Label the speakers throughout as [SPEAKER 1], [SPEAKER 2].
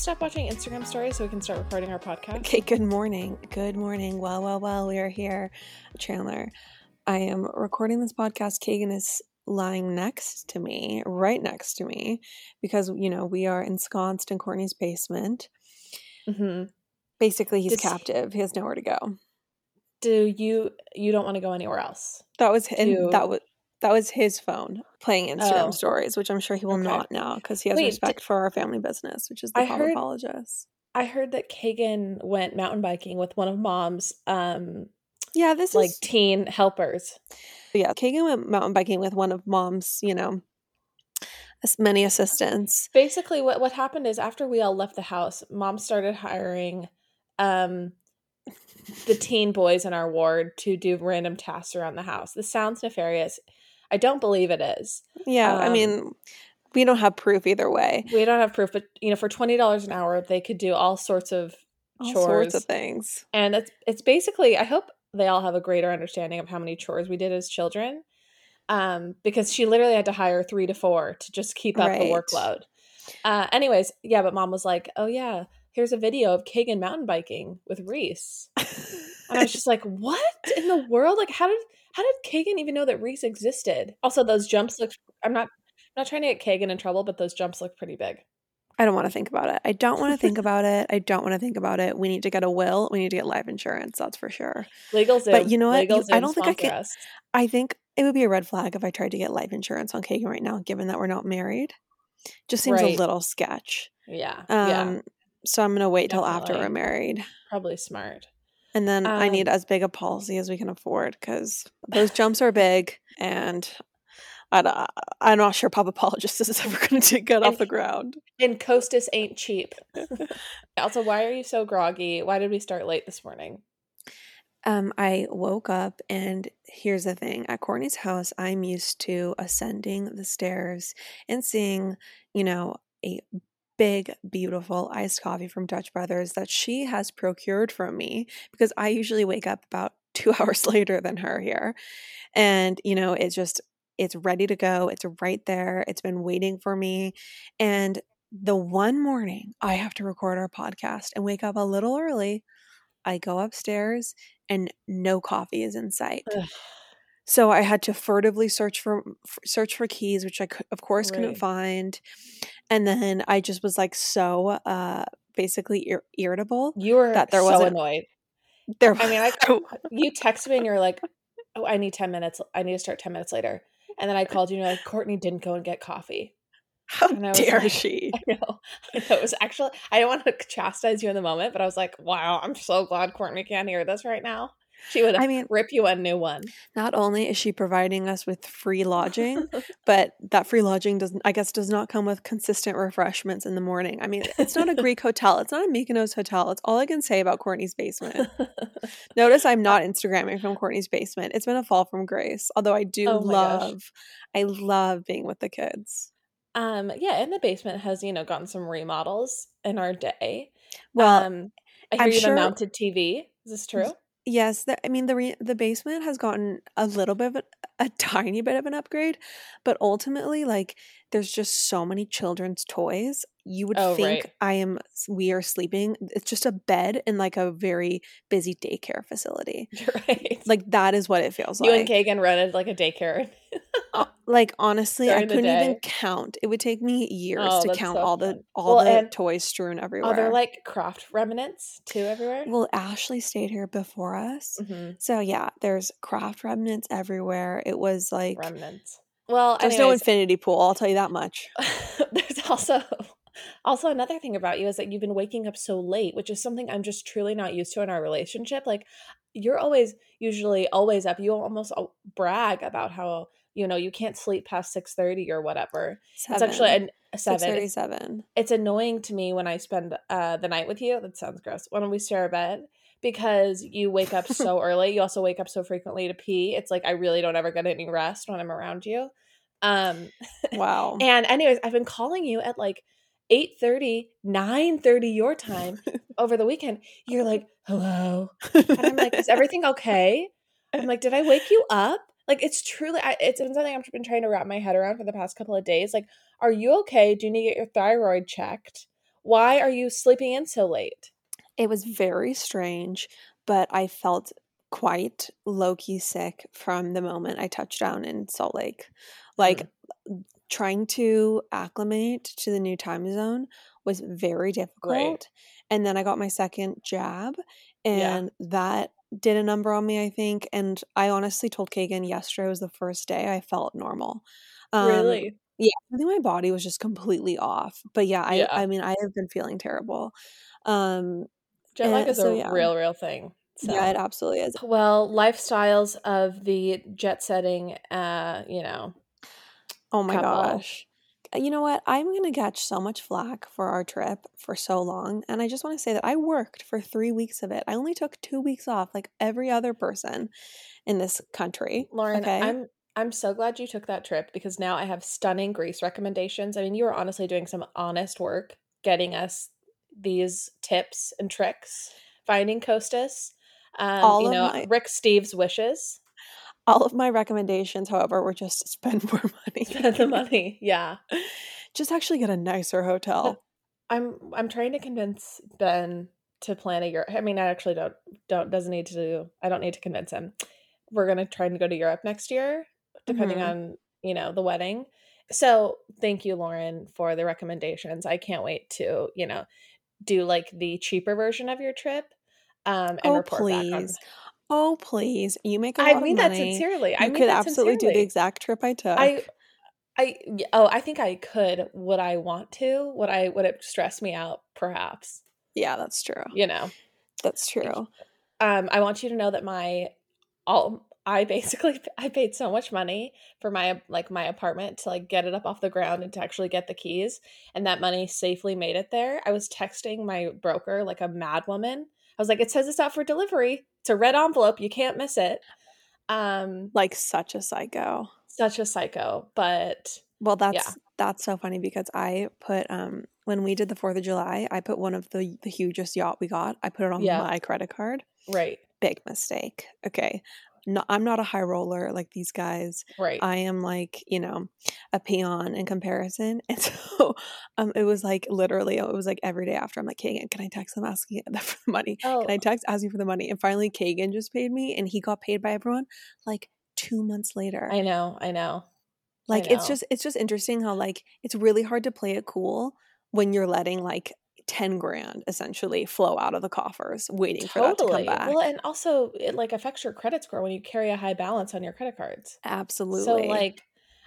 [SPEAKER 1] stop watching Instagram stories so we can start recording our podcast?
[SPEAKER 2] Okay, good morning. Good morning. Well, well, well, we are here. Chandler, I am recording this podcast. Kagan is lying next to me, right next to me, because, you know, we are ensconced in Courtney's basement.
[SPEAKER 1] hmm
[SPEAKER 2] Basically, he's
[SPEAKER 1] Does he-
[SPEAKER 2] captive. He has nowhere to go.
[SPEAKER 1] Do you you don't want to go anywhere else?
[SPEAKER 2] That was and
[SPEAKER 1] To-
[SPEAKER 2] that was that was his phone playing Instagram
[SPEAKER 1] Oh.
[SPEAKER 2] stories, which I'm sure he will
[SPEAKER 1] Okay.
[SPEAKER 2] not now because he has
[SPEAKER 1] Wait,
[SPEAKER 2] respect for our family business, which is the
[SPEAKER 1] I heard-
[SPEAKER 2] apologist.
[SPEAKER 1] I heard that Kagan went mountain biking with one of mom's um
[SPEAKER 2] Yeah, this is
[SPEAKER 1] like
[SPEAKER 2] is
[SPEAKER 1] teen helpers.
[SPEAKER 2] yeah. Kagan went mountain biking with one of mom's, you know, as many assistants.
[SPEAKER 1] Basically what what happened is after we all left the house, mom started hiring um the teen boys in our ward to do random tasks around the house. This sounds nefarious. I don't believe it is.
[SPEAKER 2] Yeah, I
[SPEAKER 1] Um,
[SPEAKER 2] mean, we don't have proof either way.
[SPEAKER 1] We don't have proof, but you know, for twenty dollars an hour, they could do all sorts of
[SPEAKER 2] All
[SPEAKER 1] chores.
[SPEAKER 2] sorts of things.
[SPEAKER 1] and it's it's basically I hope they all have a greater understanding of how many chores we did as children. Um, because she literally had to hire three to four to just keep up the workload. Uh, anyways, yeah, but mom was like, "Oh yeah, here's a video of Kagan mountain biking with Reese," and I was just like, "What in the world? Like, how did how did Kagan even know that Reese existed?" Also, those jumps look. I'm not I'm not trying to get Kagan in trouble, but those jumps look pretty big.
[SPEAKER 2] I don't want to think about it. I don't want to think about it. I don't want to think about it. We need to get a will. We need to get life insurance. That's for sure.
[SPEAKER 1] Legal Zoom.
[SPEAKER 2] But you know what? You- I don't think I can-
[SPEAKER 1] us.
[SPEAKER 2] I think it would be a red flag if I tried to get life insurance on Kagan right now, given that we're not married. Just seems
[SPEAKER 1] Right.
[SPEAKER 2] a little sketch.
[SPEAKER 1] Yeah,
[SPEAKER 2] Um,
[SPEAKER 1] yeah,
[SPEAKER 2] So I'm gonna wait till after we're married,
[SPEAKER 1] probably smart.
[SPEAKER 2] And then I need
[SPEAKER 1] Um,
[SPEAKER 2] as big a policy as we can afford because those jumps are big, and I I'm not sure Pop Apologist is ever going to get off the ground.
[SPEAKER 1] And Costas ain't cheap. also, why are you so groggy? Why did we start late this morning?
[SPEAKER 2] Um, I woke up and here's the thing. At Courtney's house, I'm used to ascending the stairs and seeing, you know, a big, beautiful iced coffee from Dutch Brothers that she has procured from me because I usually wake up about two hours later than her here. And, you know, it's just, it's ready to go. It's right there. It's been waiting for me. And the one morning I have to record our podcast and wake up a little early, I go upstairs and no coffee is in sight.
[SPEAKER 1] Ugh.
[SPEAKER 2] So I had to furtively search for search for keys, which I could, of course couldn't find. And then I just was like so uh basically ir- irritable.
[SPEAKER 1] You were
[SPEAKER 2] That there
[SPEAKER 1] so
[SPEAKER 2] wasn't-
[SPEAKER 1] annoyed.
[SPEAKER 2] There
[SPEAKER 1] I mean, I you texted me and you're like, "Oh, I need ten minutes. I need to start ten minutes later." And then I called you and you're like, "Courtney didn't go and get coffee."
[SPEAKER 2] how
[SPEAKER 1] I was
[SPEAKER 2] dare
[SPEAKER 1] like-
[SPEAKER 2] she?
[SPEAKER 1] I know. I know. It was actually. I don't want to chastise you in the moment, but I was like, "Wow, I'm so glad Courtney can't hear this right now." She would
[SPEAKER 2] I mean,
[SPEAKER 1] rip you a new one.
[SPEAKER 2] not only is she providing us with free lodging, but that free lodging doesn't I guess does not come with consistent refreshments in the morning. I mean, it's not a Greek hotel. It's not a Mykonos hotel. It's all I can say about Courtney's basement. Notice I'm not Instagramming from Courtney's basement. It's been a fall from grace. Although I do
[SPEAKER 1] Oh my gosh.
[SPEAKER 2] love, I love being with the kids.
[SPEAKER 1] Um, yeah, and the basement has, you know, gotten some remodels in our day.
[SPEAKER 2] Well,
[SPEAKER 1] um, I hear
[SPEAKER 2] I'm
[SPEAKER 1] you have
[SPEAKER 2] sure-
[SPEAKER 1] a mounted TV. Is this true?
[SPEAKER 2] Yes, the, I mean the re, the basement has gotten a little bit of a, a tiny bit of an upgrade, but ultimately, like, there's just so many children's toys. You would
[SPEAKER 1] Oh,
[SPEAKER 2] think
[SPEAKER 1] right.
[SPEAKER 2] I am. We are sleeping. It's just a bed in like a very busy daycare facility.
[SPEAKER 1] You're right.
[SPEAKER 2] Like that is what it feels
[SPEAKER 1] you
[SPEAKER 2] like.
[SPEAKER 1] You and Kagan rented like a daycare.
[SPEAKER 2] Uh, like honestly, I
[SPEAKER 1] During the
[SPEAKER 2] couldn't even count. It would take me years
[SPEAKER 1] Oh,
[SPEAKER 2] to count
[SPEAKER 1] so
[SPEAKER 2] all the all
[SPEAKER 1] Well,
[SPEAKER 2] the toys strewn everywhere.
[SPEAKER 1] Are there like craft remnants too everywhere?
[SPEAKER 2] well, Ashley stayed here before us,
[SPEAKER 1] Mhm.
[SPEAKER 2] so yeah, there's craft remnants everywhere. It was like
[SPEAKER 1] remnants. Well,
[SPEAKER 2] there's no infinity pool. I'll tell you that much.
[SPEAKER 1] there's also also another thing about you is that you've been waking up so late, which is something I'm just truly not used to in our relationship. Like you're always usually always up. You almost brag about how you know you can't sleep past six thirty or whatever. It's actually an, a seven. It's, it's annoying to me when I spend uh, the night with you. That sounds gross. When we share a bed. Because you wake up so early, you also wake up so frequently to pee. It's like I really don't ever get any rest when I'm around you. Um,
[SPEAKER 2] Wow.
[SPEAKER 1] and anyways, I've been calling you at like 8 9 your time over the weekend. You're like, hello. And I'm like, is everything okay? I'm like, did I wake you up? Like, it's truly, I, it's been something I've been trying to wrap my head around for the past couple of days. Like, are you okay? Do you need to get your thyroid checked? Why are you sleeping in so late?
[SPEAKER 2] It was very strange, but I felt quite low key sick from the moment I touched down in Salt Lake. Like
[SPEAKER 1] Mm.
[SPEAKER 2] trying to acclimate to the new time zone was very difficult. And then I got my second jab,
[SPEAKER 1] Yeah.
[SPEAKER 2] and that did a number on me, I think. And I honestly told Kagan yesterday was the first day I felt normal. Um,
[SPEAKER 1] Really?
[SPEAKER 2] yeah, I think my body was just completely off. But yeah, I
[SPEAKER 1] Yeah.
[SPEAKER 2] I mean I have been feeling terrible. Um,
[SPEAKER 1] Jet lag
[SPEAKER 2] and
[SPEAKER 1] is
[SPEAKER 2] so
[SPEAKER 1] a
[SPEAKER 2] yeah,
[SPEAKER 1] real, real thing.
[SPEAKER 2] yeah, it absolutely is.
[SPEAKER 1] well, lifestyles of the jet setting, uh, you know,
[SPEAKER 2] Oh my
[SPEAKER 1] couple.
[SPEAKER 2] gosh. Uh, You know what? I'm going to catch so much flack for our trip for so long. And I just want to say that I worked for three weeks of it. I only took two weeks off, like every other person in this country.
[SPEAKER 1] Lauren,
[SPEAKER 2] Okay.
[SPEAKER 1] I'm I'm so glad you took that trip because now I have stunning Greece recommendations. I mean, you were honestly doing some honest work getting us these tips and tricks, finding Costas. Um,
[SPEAKER 2] All
[SPEAKER 1] you
[SPEAKER 2] of
[SPEAKER 1] know,
[SPEAKER 2] my
[SPEAKER 1] Rick Steves' wishes.
[SPEAKER 2] all of my recommendations, however, were just spend more money.
[SPEAKER 1] Spend the
[SPEAKER 2] money.
[SPEAKER 1] Yeah.
[SPEAKER 2] just actually get a nicer hotel.
[SPEAKER 1] I'm I'm trying to convince Ben to plan a Europe. I mean, I actually don't don't doesn't need to do. I don't need to convince him. We're gonna try and go to Europe next year, depending
[SPEAKER 2] hmm
[SPEAKER 1] on you know the wedding. So thank you, Lauren, for the recommendations. I can't wait to you know do like the cheaper version of your trip, um, and
[SPEAKER 2] Oh,
[SPEAKER 1] report back on.
[SPEAKER 2] please. Oh, please. You make a
[SPEAKER 1] I mean that sincerely. I
[SPEAKER 2] You
[SPEAKER 1] mean
[SPEAKER 2] could absolutely do the exact trip I took.
[SPEAKER 1] I, I oh I think I could. Would I want to? Would I? Would it stress me out? Perhaps.
[SPEAKER 2] yeah, that's true.
[SPEAKER 1] You know.
[SPEAKER 2] That's true.
[SPEAKER 1] um i want you to know that my all i basically i paid so much money for my like my apartment to like get it up off the ground and to actually get the keys and that money safely made it there i was texting my broker like a mad woman i was like it says it's out for delivery it's a red envelope you can't miss it um
[SPEAKER 2] Like such a psycho.
[SPEAKER 1] such a psycho but
[SPEAKER 2] Well,
[SPEAKER 1] yeah
[SPEAKER 2] that's that's so funny because I put um when we did the 4th of July, I put one of the the hugest yacht we got. I put it on
[SPEAKER 1] yeah
[SPEAKER 2] my credit card.
[SPEAKER 1] right
[SPEAKER 2] Big mistake. Okay. No, I'm not a high roller like these guys.
[SPEAKER 1] right
[SPEAKER 2] I am like, you know, a peon in comparison. And so um it was like literally it was like every day after I'm like, Kagan, can I text them asking for the money? Can
[SPEAKER 1] oh
[SPEAKER 2] I text asking for the money? And finally Kagan just paid me and he got paid by everyone like two months later.
[SPEAKER 1] i know i know i
[SPEAKER 2] Like it's just it's just interesting how like it's really hard to play it cool when you're letting like 10 grand essentially flow out of the coffers waiting for that to come
[SPEAKER 1] totally well
[SPEAKER 2] back.
[SPEAKER 1] and also it like affects your credit score when you carry a high balance on your credit cards
[SPEAKER 2] Absolutely.
[SPEAKER 1] So like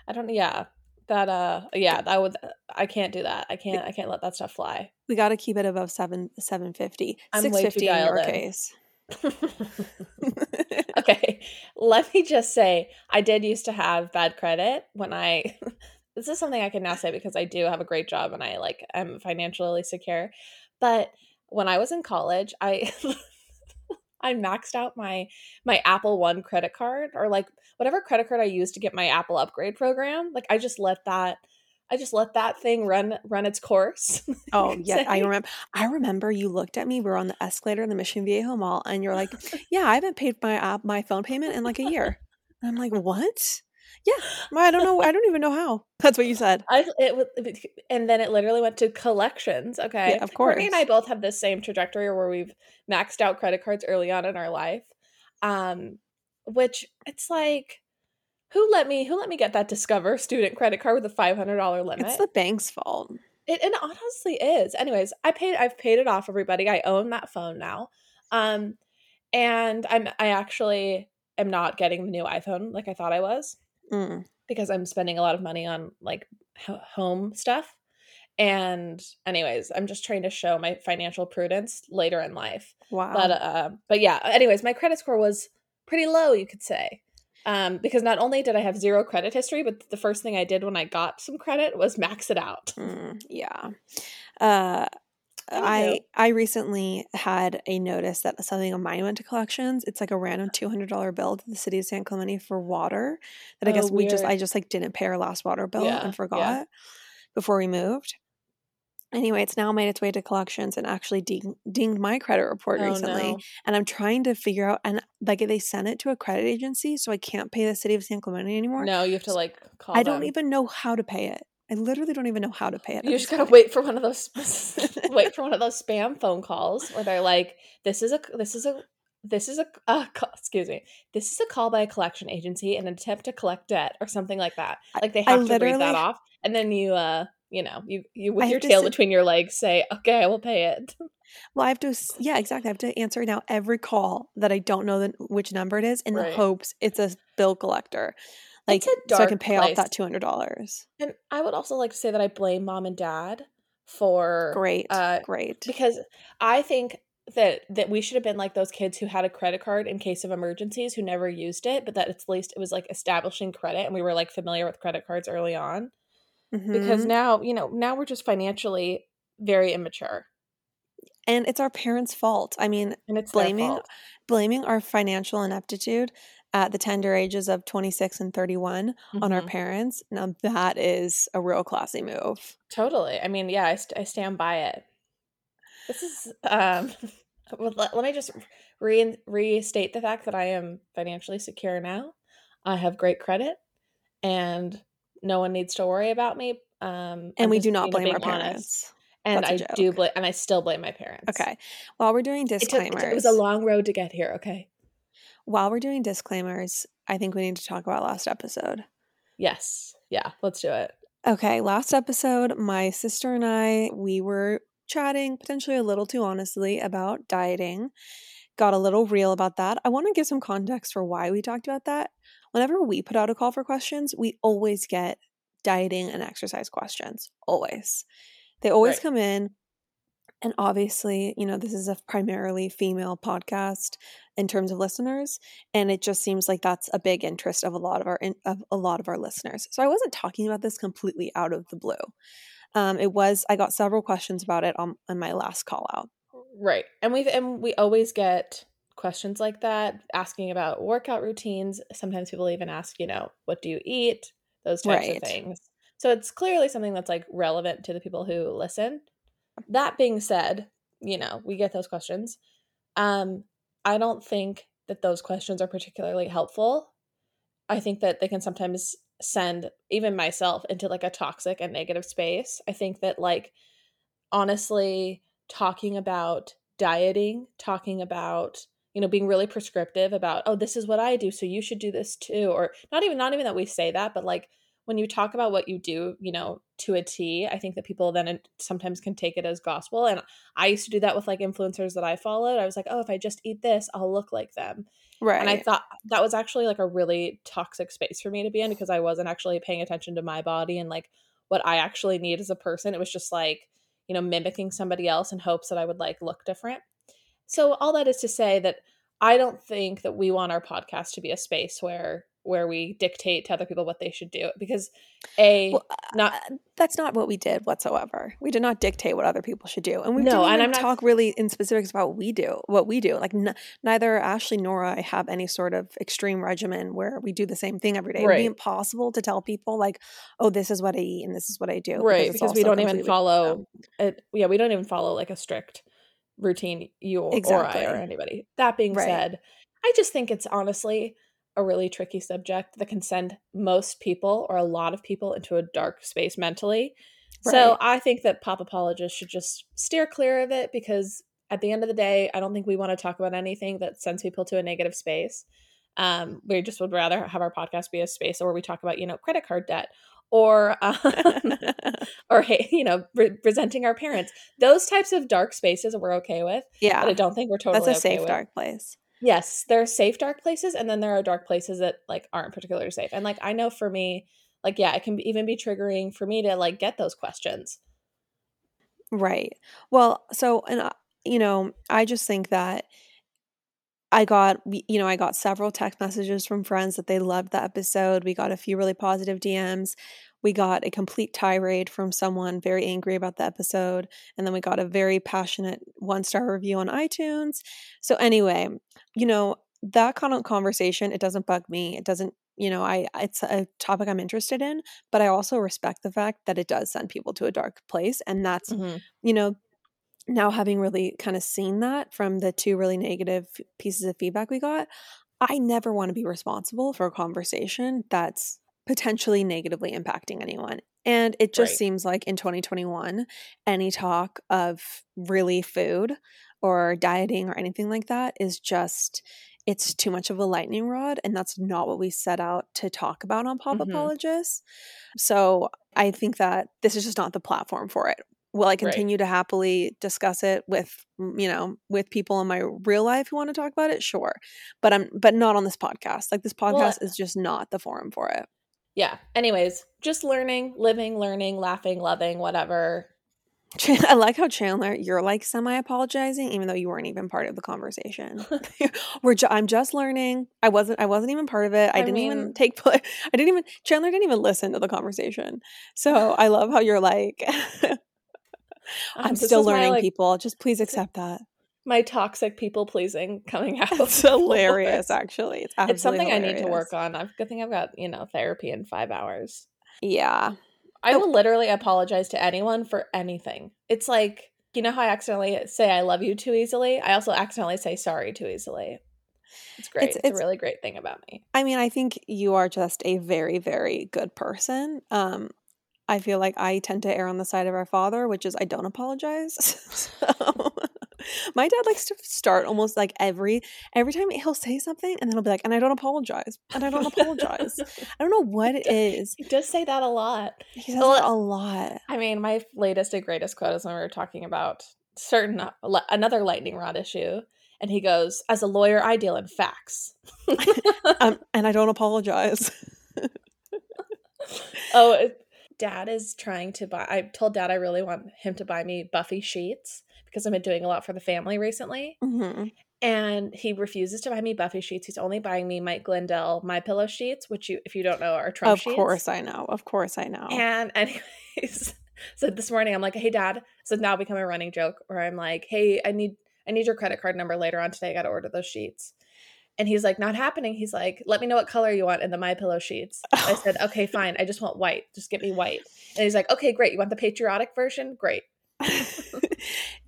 [SPEAKER 1] I don't yeah, that uh yeah, that would I can't do that. I can't I can't let that stuff fly.
[SPEAKER 2] We got to keep it above 7 750.
[SPEAKER 1] I'm way too
[SPEAKER 2] 650 in your
[SPEAKER 1] in.
[SPEAKER 2] case.
[SPEAKER 1] okay, let me just say I did used to have bad credit when I this is something I can now say because I do have a great job and I like am financially secure. But when I was in college, I I maxed out my my Apple One credit card or like whatever credit card I used to get my Apple upgrade program. Like I just let that I just let that thing run run its course.
[SPEAKER 2] Oh, yeah, I remember I remember you looked at me, we were on the escalator in the Mission Viejo Mall and you're like, "Yeah, I haven't paid my app my phone payment in like a year." And I'm like, "What?" Yeah, I don't know. I don't even know how. That's what you said.
[SPEAKER 1] I it was and then it literally went to collections.
[SPEAKER 2] Yeah,
[SPEAKER 1] Okay.
[SPEAKER 2] of course.
[SPEAKER 1] Courtney and I both have the same trajectory where we've maxed out credit cards early on in our life. Um which it's like who let me who let me get that Discover student credit card with a $500 limit?
[SPEAKER 2] It's the bank's fault.
[SPEAKER 1] It, it honestly is. Anyways, I paid I've paid it off everybody. I own that phone now. Um and I'm I actually am not getting the new iPhone like I thought I was
[SPEAKER 2] Mm,
[SPEAKER 1] because I'm spending a lot of money on like h- home stuff. And anyways, I'm just trying to show my financial prudence later in life.
[SPEAKER 2] Wow.
[SPEAKER 1] But uh but yeah, anyways, my credit score was pretty low, you could say. Um because not only did I have zero credit history, but the first thing I did when I got some credit was max it out.
[SPEAKER 2] Mm, yeah. Uh I I recently had a notice that something of mine went to collections. It's like a random uh-huh. two hundred dollar bill to the city of San Clemente for water that I
[SPEAKER 1] oh
[SPEAKER 2] guess we just I just like didn't pay our last water bill
[SPEAKER 1] Yeah,
[SPEAKER 2] and
[SPEAKER 1] yeah.
[SPEAKER 2] forgot before we moved. Anyway, it's now made its way to collections and actually ding, dinged my credit report
[SPEAKER 1] Oh
[SPEAKER 2] recently.
[SPEAKER 1] no.
[SPEAKER 2] And I'm trying to figure out and like they sent it to a credit agency, so I can't pay the city of San Clemente anymore.
[SPEAKER 1] No, you have to like call
[SPEAKER 2] I don't even know how to pay it. I literally don't even know how to pay it.
[SPEAKER 1] You just gotta wait for one of those wait for one of those spam phone calls where they're like, "This is a this is a this is a uh, excuse me this is a call by a collection agency in an attempt to collect debt or something like that like they have I to read that off and then you uh you know you you with I your tail sit- between your legs say okay i will pay it
[SPEAKER 2] well i have to yeah exactly i have to answer now every call that i don't know the, which number it is in right. the hopes it's a bill collector like so i can pay place. off that $200
[SPEAKER 1] and i would also like to say that i blame mom and dad for
[SPEAKER 2] great uh great.
[SPEAKER 1] because i think that that we should have been like those kids who had a credit card in case of emergencies who never used it but that at least it was like establishing credit and we were like familiar with credit cards early on. Mm-hmm. because now you know now we're just financially very immature.
[SPEAKER 2] And it's our parents fault. I mean and it's blaming blaming our financial ineptitude at the tender ages of 26 and 31 mm-hmm. on our mm-hmm. parents now that is a real classy move
[SPEAKER 1] totally i mean yeah i, st- I stand by it this is um let, let me just re- restate the fact that I am financially secure now. I have great credit and no one needs to worry about me. Um,
[SPEAKER 2] and we do not blame our parents. Honest.
[SPEAKER 1] And I do blame, and I still blame my parents.
[SPEAKER 2] Okay. While we're doing disclaimers, it, took,
[SPEAKER 1] it was a long road to get here. Okay.
[SPEAKER 2] While we're doing disclaimers, I think we need to talk about last episode.
[SPEAKER 1] Yes. Yeah. Let's do it.
[SPEAKER 2] Okay. Last episode, my sister and I, we were chatting, potentially a little too honestly, about dieting. Got a little real about that. I want to give some context for why we talked about that. Whenever we put out a call for questions, we always get dieting and exercise questions. Always. They always right. come in. And obviously, you know, this is a primarily female podcast in terms of listeners, and it just seems like that's a big interest of a lot of our of a lot of our listeners. So I wasn't talking about this completely out of the blue. Um, it was I got several questions about it on, on my last call out.
[SPEAKER 1] Right, and we've and we always get questions like that asking about workout routines. Sometimes people even ask, you know, what do you eat? Those types right. of things. So it's clearly something that's like relevant to the people who listen. That being said, you know, we get those questions. Um, I don't think that those questions are particularly helpful. I think that they can sometimes send even myself into like a toxic and negative space. I think that like honestly talking about dieting, talking about you know being really prescriptive about oh this is what I do so you should do this too or not even not even that we say that but like when you talk about what you do, you know, to a T, I think that people then sometimes can take it as gospel. And I used to do that with like influencers that I followed. I was like, oh, if I just eat this, I'll look like them. Right. And I thought that was actually like a really toxic space for me to be in because I wasn't actually paying attention to my body and like what I actually need as a person. It was just like, you know, mimicking somebody else in hopes that I would like look different. So, all that is to say that I don't think that we want our podcast to be a space where where we dictate to other people what they should do because a well, not
[SPEAKER 2] uh, that's not what we did whatsoever we did not dictate what other people should do and we no and i'm not talk really in specifics about what we do what we do like n- neither ashley nor i have any sort of extreme regimen where we do the same thing every day right. it would be impossible to tell people like oh this is what i eat and this is what i do
[SPEAKER 1] right because, because we don't even follow it yeah we don't even follow like a strict routine you exactly. or i or anybody that being right. said i just think it's honestly a really tricky subject that can send most people or a lot of people into a dark space mentally. Right. So I think that pop apologists should just steer clear of it because at the end of the day, I don't think we want to talk about anything that sends people to a negative space. Um, we just would rather have our podcast be a space where we talk about, you know, credit card debt or, um, or hey, you know, re- presenting our parents. Those types of dark spaces we're okay with.
[SPEAKER 2] Yeah,
[SPEAKER 1] but I don't think we're totally.
[SPEAKER 2] That's a
[SPEAKER 1] okay
[SPEAKER 2] safe dark place
[SPEAKER 1] yes there are safe dark places and then there are dark places that like aren't particularly safe and like i know for me like yeah it can even be triggering for me to like get those questions
[SPEAKER 2] right well so and uh, you know i just think that I got, you know, I got several text messages from friends that they loved the episode. We got a few really positive DMs. We got a complete tirade from someone very angry about the episode. And then we got a very passionate one star review on iTunes. So, anyway, you know, that kind of conversation, it doesn't bug me. It doesn't, you know, I it's a topic I'm interested in, but I also respect the fact that it does send people to a dark place. And that's, mm-hmm. you know, now having really kind of seen that from the two really negative pieces of feedback we got, I never want to be responsible for a conversation that's potentially negatively impacting anyone. And it just
[SPEAKER 1] Right.
[SPEAKER 2] seems like in 2021, any talk of really food or dieting or anything like that is just it's too much of a lightning rod and that's not what we set out to talk about on pop
[SPEAKER 1] Mhm.
[SPEAKER 2] apologists so i think that this is just not the platform for it will i
[SPEAKER 1] Right.
[SPEAKER 2] continue to happily discuss it with you know with people in my real life who want to talk about it sure but i'm but not on this podcast like this
[SPEAKER 1] Well,
[SPEAKER 2] podcast is just not the forum for it
[SPEAKER 1] Yeah. Anyways, just learning, living, learning, laughing, loving, whatever.
[SPEAKER 2] I like how Chandler, you're like semi apologizing, even though you weren't even part of the conversation. We're ju- I'm just learning. I wasn't. I wasn't even part of it. I,
[SPEAKER 1] I
[SPEAKER 2] didn't even take. pla- I didn't even. Chandler didn't even listen to the conversation. So I love how you're like. I'm
[SPEAKER 1] Um,
[SPEAKER 2] still
[SPEAKER 1] is my,
[SPEAKER 2] learning,
[SPEAKER 1] like,
[SPEAKER 2] people. Just please accept that.
[SPEAKER 1] My toxic people pleasing coming out.
[SPEAKER 2] It's hilarious. Actually, it's absolutely
[SPEAKER 1] It's something I need to work on. I've, good thing I've got, you know, therapy in five hours.
[SPEAKER 2] Yeah.
[SPEAKER 1] I will literally apologize to anyone for anything. It's like, you know how I accidentally say I love you too easily? I also accidentally say sorry too easily. It's great. It's,
[SPEAKER 2] it's-
[SPEAKER 1] a really great thing about me.
[SPEAKER 2] I mean, I think you are just a very, very good person. Um, I feel like I tend to err on the side of our father, which is I don't apologize. so my dad likes to start almost like every every time he'll say something and then he'll be like, and I don't apologize. And I don't apologize. I don't know what it is.
[SPEAKER 1] he does say that a lot.
[SPEAKER 2] He says
[SPEAKER 1] Well,
[SPEAKER 2] it a lot.
[SPEAKER 1] I mean, my latest and greatest quote is when we were talking about certain uh, another lightning rod issue, and he goes, "As a lawyer, I deal in facts."
[SPEAKER 2] Um, and I don't apologize.
[SPEAKER 1] oh, it- Dad is trying to buy. I told Dad I really want him to buy me Buffy sheets because I've been doing a lot for the family recently,
[SPEAKER 2] Mhm.
[SPEAKER 1] and he refuses to buy me Buffy sheets. He's only buying me Mike Lindell My Pillow sheets, which you, if you don't know, are Trump
[SPEAKER 2] Of
[SPEAKER 1] sheets.
[SPEAKER 2] course I know. Of course I know.
[SPEAKER 1] And anyways, so this morning I'm like, "Hey, Dad." So now become a running joke where I'm like, "Hey, I need I need your credit card number later on today. I got to order those sheets." And he's like, "Not happening." He's like, "Let me know what color you want in the My Pillow sheets." I said, "Okay, fine. I just want white. Just get me white." And he's like, "Okay, great. You want the patriotic version? Great."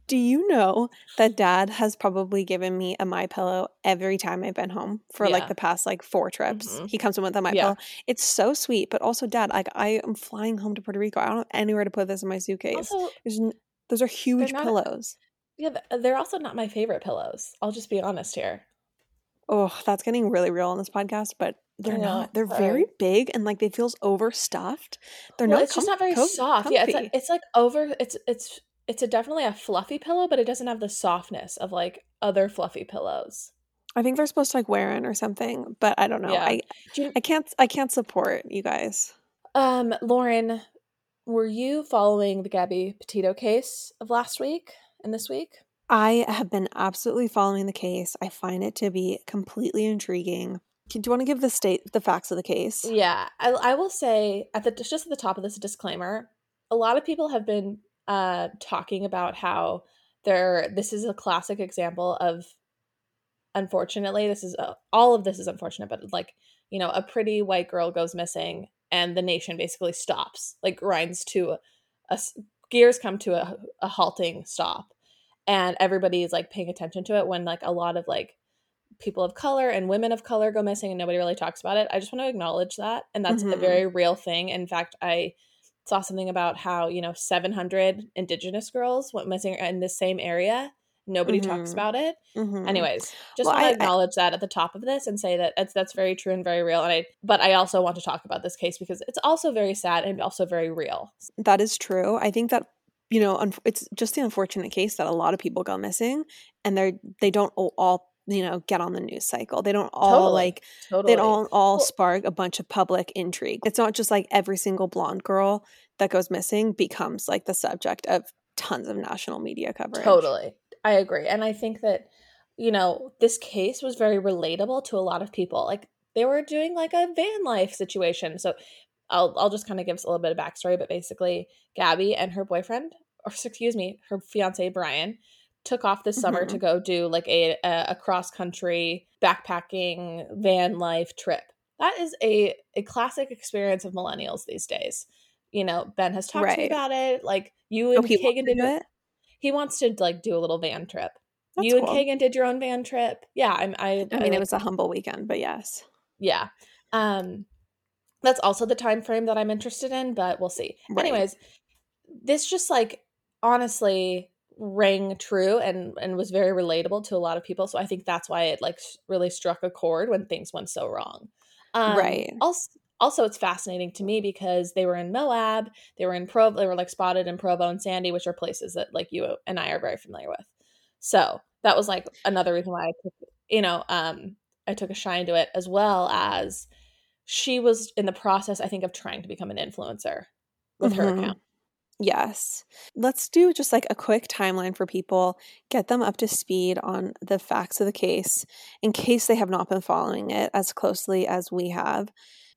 [SPEAKER 2] Do you know that dad has probably given me a my pillow every time I've been home for
[SPEAKER 1] Yeah.
[SPEAKER 2] like the past like four trips?
[SPEAKER 1] Mhm.
[SPEAKER 2] He comes in with a my
[SPEAKER 1] Yeah.
[SPEAKER 2] pillow. It's so sweet, but also dad, like I am flying home to Puerto Rico. I don't have anywhere to put this in my suitcase.
[SPEAKER 1] Also,
[SPEAKER 2] There's n- those are huge
[SPEAKER 1] not-
[SPEAKER 2] pillows.
[SPEAKER 1] yeah, they're also not my favorite pillows. I'll just be honest here.
[SPEAKER 2] Oh, that's getting really real on this podcast, but they're not. They're very big and like they feels overstuffed. They're
[SPEAKER 1] well,
[SPEAKER 2] not.
[SPEAKER 1] it's just not very soft. Yeah, it's like, it's like over. It's it's it's a definitely a fluffy pillow, but it doesn't have the softness of like other fluffy pillows.
[SPEAKER 2] I think they're supposed to like wear in or something, but I don't know.
[SPEAKER 1] Yeah.
[SPEAKER 2] I
[SPEAKER 1] you,
[SPEAKER 2] I can't. I can't support you guys.
[SPEAKER 1] um, Lauren, were you following the Gabby Petito case of last week and this week?
[SPEAKER 2] I have been absolutely following the case. I find it to be completely intriguing. Do you want to give the state the facts of the case?
[SPEAKER 1] Yeah, I, I will say at the just at the top of this disclaimer, a lot of people have been uh talking about how there this is a classic example of unfortunately this is a, all of this is unfortunate but like you know a pretty white girl goes missing and the nation basically stops like grinds to a, s- gears come to a, a halting stop and everybody is like paying attention to it when like a lot of like people of color and women of color go missing and nobody really talks about it. I just want to acknowledge that. And that's a
[SPEAKER 2] Mhm.
[SPEAKER 1] very real thing. In fact, I saw something about how, you know, 700 indigenous girls went missing in the same area. Nobody talks
[SPEAKER 2] Mhm.
[SPEAKER 1] about it.
[SPEAKER 2] Mhm.
[SPEAKER 1] Anyways, just
[SPEAKER 2] Well,
[SPEAKER 1] want
[SPEAKER 2] I- I-
[SPEAKER 1] to acknowledge that at the top of this and say that that's, that's very true and very real. And I, but I also want to talk about this case because it's also very sad and also very real.
[SPEAKER 2] that is true. I think that you know un- it's just the unfortunate case that a lot of people go missing, and they're they don't all, you know get on the news cycle. They don't all
[SPEAKER 1] Totally.
[SPEAKER 2] like
[SPEAKER 1] Totally.
[SPEAKER 2] they don't all spark a bunch of public intrigue. It's not just like every single blonde girl that goes missing becomes like the subject of tons of national media coverage.
[SPEAKER 1] Totally. I agree. And I think that, you know, this case was very relatable to a lot of people. Like they were doing like a van life situation. So I'll I'll just kind of give a little bit of backstory, but basically Gabby and her boyfriend, or excuse me, her fiance Brian, took off this summer to go do like a a, cross country backpacking van life trip. That is a a classic experience of millennials these days. You know, Ben has talked to me about it. Like you
[SPEAKER 2] Oh,
[SPEAKER 1] and
[SPEAKER 2] wants
[SPEAKER 1] Kagan did it he wants to like do a little van trip.
[SPEAKER 2] That's
[SPEAKER 1] you and. Kagan did your own van trip. Yeah, I'm. I.
[SPEAKER 2] I mean, it was a humble weekend, but yes.
[SPEAKER 1] Yeah. Um, That's also the time frame that I'm interested in, but we'll see.
[SPEAKER 2] Right.
[SPEAKER 1] Anyways, this just like honestly rang true and and was very relatable to a lot of people. So I think that's why it like really struck a chord when things went so wrong. Um
[SPEAKER 2] Right.
[SPEAKER 1] also also it's fascinating to me because they were in Moab, they were in Provo, they were like spotted in Provo and Sandy, which are places that like you and I are very familiar with. So that was like another reason why I took, you know, um, I took a shine to it as well as she was in the process, I think, of trying to become an influencer with her
[SPEAKER 2] Mhm.
[SPEAKER 1] account.
[SPEAKER 2] Yes. Let's do just like a quick timeline for people, get them up to speed on the facts of the case in case they have not been following it as closely as we have.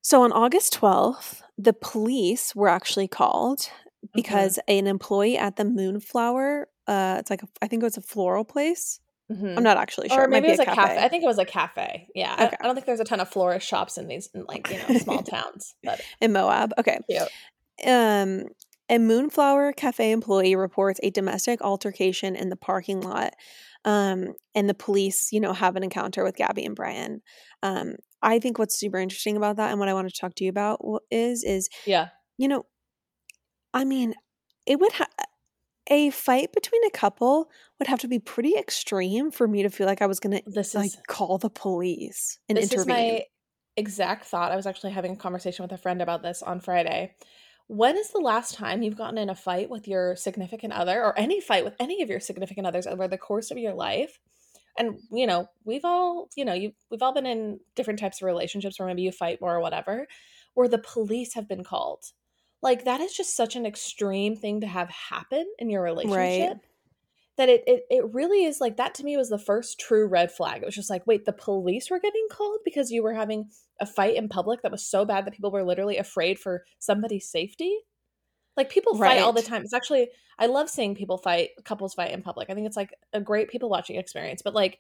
[SPEAKER 2] So on August 12th, the police were actually called
[SPEAKER 1] Mm-hmm.
[SPEAKER 2] because an employee at the Moonflower, uh, it's like, a, I think it was a floral place.
[SPEAKER 1] Mhm.
[SPEAKER 2] I'm not actually sure.
[SPEAKER 1] Or
[SPEAKER 2] It
[SPEAKER 1] maybe it
[SPEAKER 2] be
[SPEAKER 1] was a cafe. I think it was a cafe. Yeah, I, I don't think there's a ton of florist shops in these, in like you know, small towns. But
[SPEAKER 2] in Moab. Okay.
[SPEAKER 1] cute.
[SPEAKER 2] Um, a Moonflower Cafe employee reports a domestic altercation in the parking lot. Um, and the police, you know, have an encounter with Gabby and Brian. Um, I think what's super interesting about that and what I want to talk to you about is, is,
[SPEAKER 1] Yeah,
[SPEAKER 2] you know, I mean, it would have a fight between a couple would have to be pretty extreme for me to feel like I was going to
[SPEAKER 1] this
[SPEAKER 2] like
[SPEAKER 1] is
[SPEAKER 2] call the police and
[SPEAKER 1] this is
[SPEAKER 2] intervene.
[SPEAKER 1] my exact thought. I was actually having a conversation with a friend about this on Friday. When is the last time you've gotten in a fight with your significant other or any fight with any of your significant others over the course of your life? And you know, we've all, you know, you we've all been in different types of relationships where maybe you fight more or whatever, where the police have been called. Like that is just such an extreme thing to have happen in your relationship that it, it it really is like that to me was the first true red flag. It was just like, wait, the police were getting called because you were having a fight in public that was so bad that people were literally afraid for somebody's safety. Like people fight all the time. It's actually I love seeing people fight, couples fight in public. I think it's like a great people watching experience. But like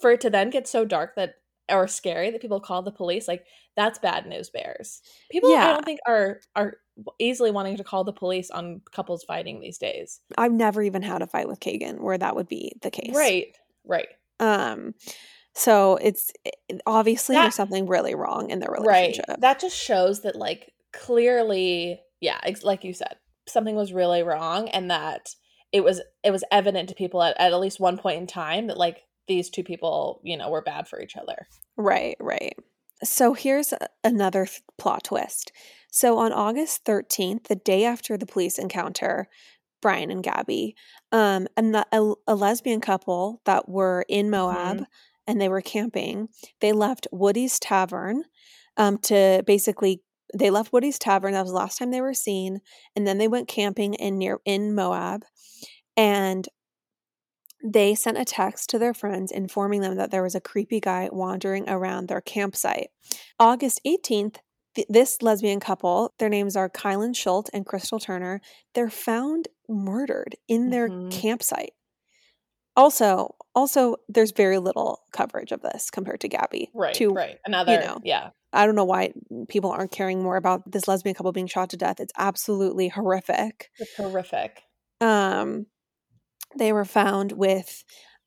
[SPEAKER 1] for it to then get so dark that or scary that people call the police, like that's bad news bears. People I don't think are are easily wanting to call the police on couples fighting these days.
[SPEAKER 2] I've never even had a fight with Kagan where that would be the case.
[SPEAKER 1] Right. Right.
[SPEAKER 2] Um, so it's it- obviously
[SPEAKER 1] That-
[SPEAKER 2] there's something really wrong in their
[SPEAKER 1] Right.
[SPEAKER 2] relationship.
[SPEAKER 1] That just shows that, like, clearly, yeah, ex- like you said, something was really wrong, and that it was it was evident to people at at least one point in time that like these two people, you know, were bad for each other.
[SPEAKER 2] Right, right. So here's another th- plot twist. So on August 13th, the day after the police encounter Brian and Gabby, um, a, a, a lesbian couple that were in Moab and they were camping, they left Woody's Tavern um, to basically they left Woody's Tavern. That was the last time they were seen, and then they went camping in near in Moab, and they sent a text to their friends informing them that there was a creepy guy wandering around their campsite. August 18th, th- this lesbian couple, their names are Kylen Schulte and Crystal Turner, they're found murdered in their
[SPEAKER 1] Mhm.
[SPEAKER 2] campsite. Also, also there's very little coverage of this compared to Gabby.
[SPEAKER 1] Right.
[SPEAKER 2] to-
[SPEAKER 1] right. Another.
[SPEAKER 2] know.
[SPEAKER 1] Yeah.
[SPEAKER 2] I don't know why people aren't caring more about this lesbian couple being shot to death. It's absolutely horrific.
[SPEAKER 1] It's horrific.
[SPEAKER 2] Um, they were found with,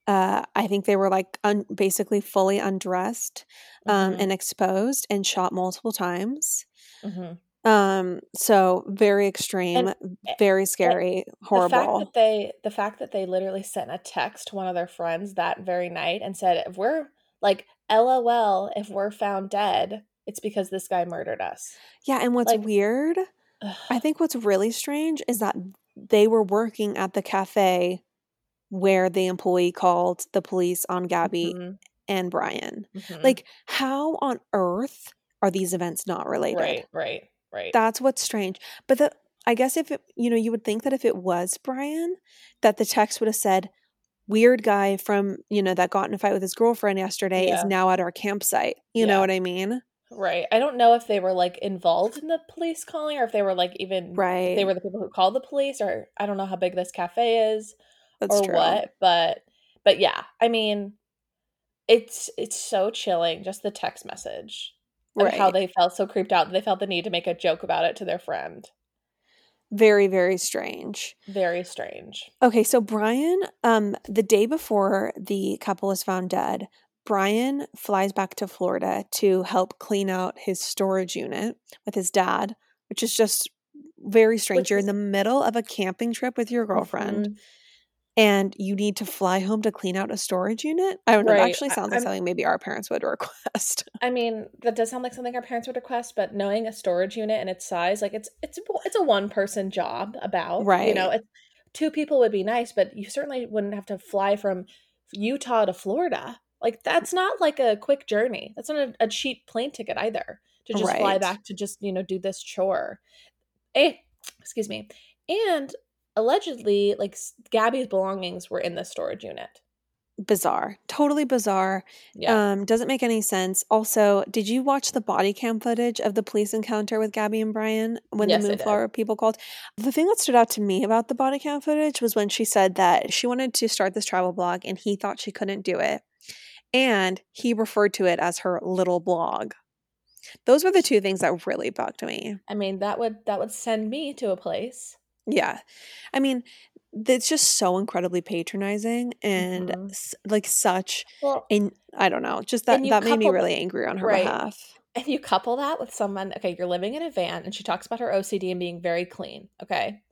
[SPEAKER 2] uh, I think they were like un- basically fully undressed um,
[SPEAKER 1] Mhm,
[SPEAKER 2] and exposed and shot multiple times.
[SPEAKER 1] mhm.
[SPEAKER 2] Um, so very extreme, very scary,
[SPEAKER 1] The fact
[SPEAKER 2] horrible.
[SPEAKER 1] that they the fact that they literally sent a text to one of their friends that very night and said, if we're like LOL, if we're found dead, it's because this guy murdered us.
[SPEAKER 2] yeah, and what's
[SPEAKER 1] like-
[SPEAKER 2] weird. I think what's really strange is that they were working at the cafe where the employee called the police on Gabby
[SPEAKER 1] Mhm,
[SPEAKER 2] and Brian.
[SPEAKER 1] mhm.
[SPEAKER 2] Like, how on earth are these events not related?
[SPEAKER 1] right, right, right.
[SPEAKER 2] That's what's strange. But the I guess if it, you know, you would think that if it was Brian, that the text would have said, "Weird guy from you know that got in a fight with his girlfriend yesterday
[SPEAKER 1] Yeah.
[SPEAKER 2] is now at our campsite." You know what I mean?
[SPEAKER 1] Right. I don't know if they were like involved in the police calling or if they were like even
[SPEAKER 2] Right.
[SPEAKER 1] they were the people who called the police or I don't know how big this cafe is
[SPEAKER 2] That's
[SPEAKER 1] or
[SPEAKER 2] true.
[SPEAKER 1] what, but but yeah, I mean it's it's so chilling just the text message and
[SPEAKER 2] Right.
[SPEAKER 1] how they felt so creeped out that they felt the need to make a joke about it to their friend.
[SPEAKER 2] Very very strange.
[SPEAKER 1] Very strange.
[SPEAKER 2] Okay, so Brian, um, the day before the couple was found dead, Brian flies back to Florida to help clean out his storage unit with his dad, which is just very strange.
[SPEAKER 1] Which
[SPEAKER 2] You're
[SPEAKER 1] is-
[SPEAKER 2] in the middle of a camping trip with your girlfriend
[SPEAKER 1] Mhm.
[SPEAKER 2] And you need to fly home to clean out a storage unit. I don't know. It
[SPEAKER 1] Right.
[SPEAKER 2] actually sounds like
[SPEAKER 1] I'm-
[SPEAKER 2] something maybe our parents would request.
[SPEAKER 1] I mean, that does sound like something our parents would request, but knowing a storage unit and its size, like it's it's it's a one person job about, Right. you know, it's two people would be nice, but you certainly wouldn't have to fly from Utah to Florida. Like that's not like a quick journey. That's not a, a cheap plane ticket either to just fly back to just, you know, do this chore. Eh, excuse me. And allegedly, like Gabby's belongings were in the storage unit.
[SPEAKER 2] bizarre. Totally bizarre.
[SPEAKER 1] Yeah.
[SPEAKER 2] Um, doesn't make any sense. Also, did you watch the body cam footage of the police encounter with Gabby and Brian when
[SPEAKER 1] Yes,
[SPEAKER 2] the. Moonflower people called? The thing that stood out to me about the body cam footage was when she said that she wanted to start this travel blog and he thought she couldn't do it. And he referred to it as her little blog. Those were the two things that really bugged me.
[SPEAKER 1] I mean, that would that would send me to a place.
[SPEAKER 2] Yeah. I mean, it's just so incredibly patronizing and
[SPEAKER 1] Mhm.
[SPEAKER 2] s- like such
[SPEAKER 1] Well,
[SPEAKER 2] and I don't know, just that that made me really angry on her
[SPEAKER 1] right.
[SPEAKER 2] behalf.
[SPEAKER 1] if you couple that with someone, okay, you're living in a van and she talks about her OCD and being very clean, okay?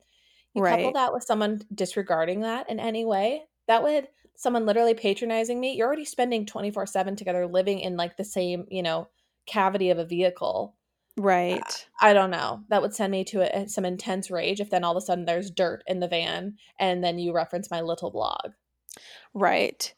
[SPEAKER 1] You couple that with someone disregarding that in any way, that would someone literally patronizing me. You're already spending 24/7 together living in like the same, you know, cavity of a vehicle.
[SPEAKER 2] Right.
[SPEAKER 1] I don't know. That would send me to a, some intense rage if then all of a sudden there's dirt in the van and then you reference my little blog.
[SPEAKER 2] Right.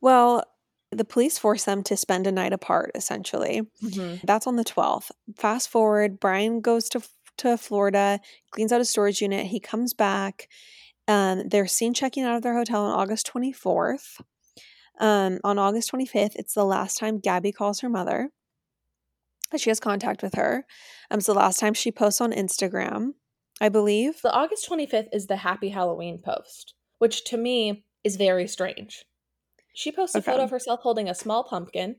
[SPEAKER 2] Well, the police force them to spend a night apart essentially.
[SPEAKER 1] Mhm.
[SPEAKER 2] That's on the 12th. Fast forward, Brian goes to to Florida, cleans out a storage unit. He comes back. Um, they're seen checking out of their hotel on August 24th. Um, on August 25th, it's the last time Gabby calls her mother. She has contact with her. Um, it's the last time she posts on Instagram, I believe.
[SPEAKER 1] The August 25th is the Happy Halloween post, which to me is very strange. She posts a photo of herself holding a small pumpkin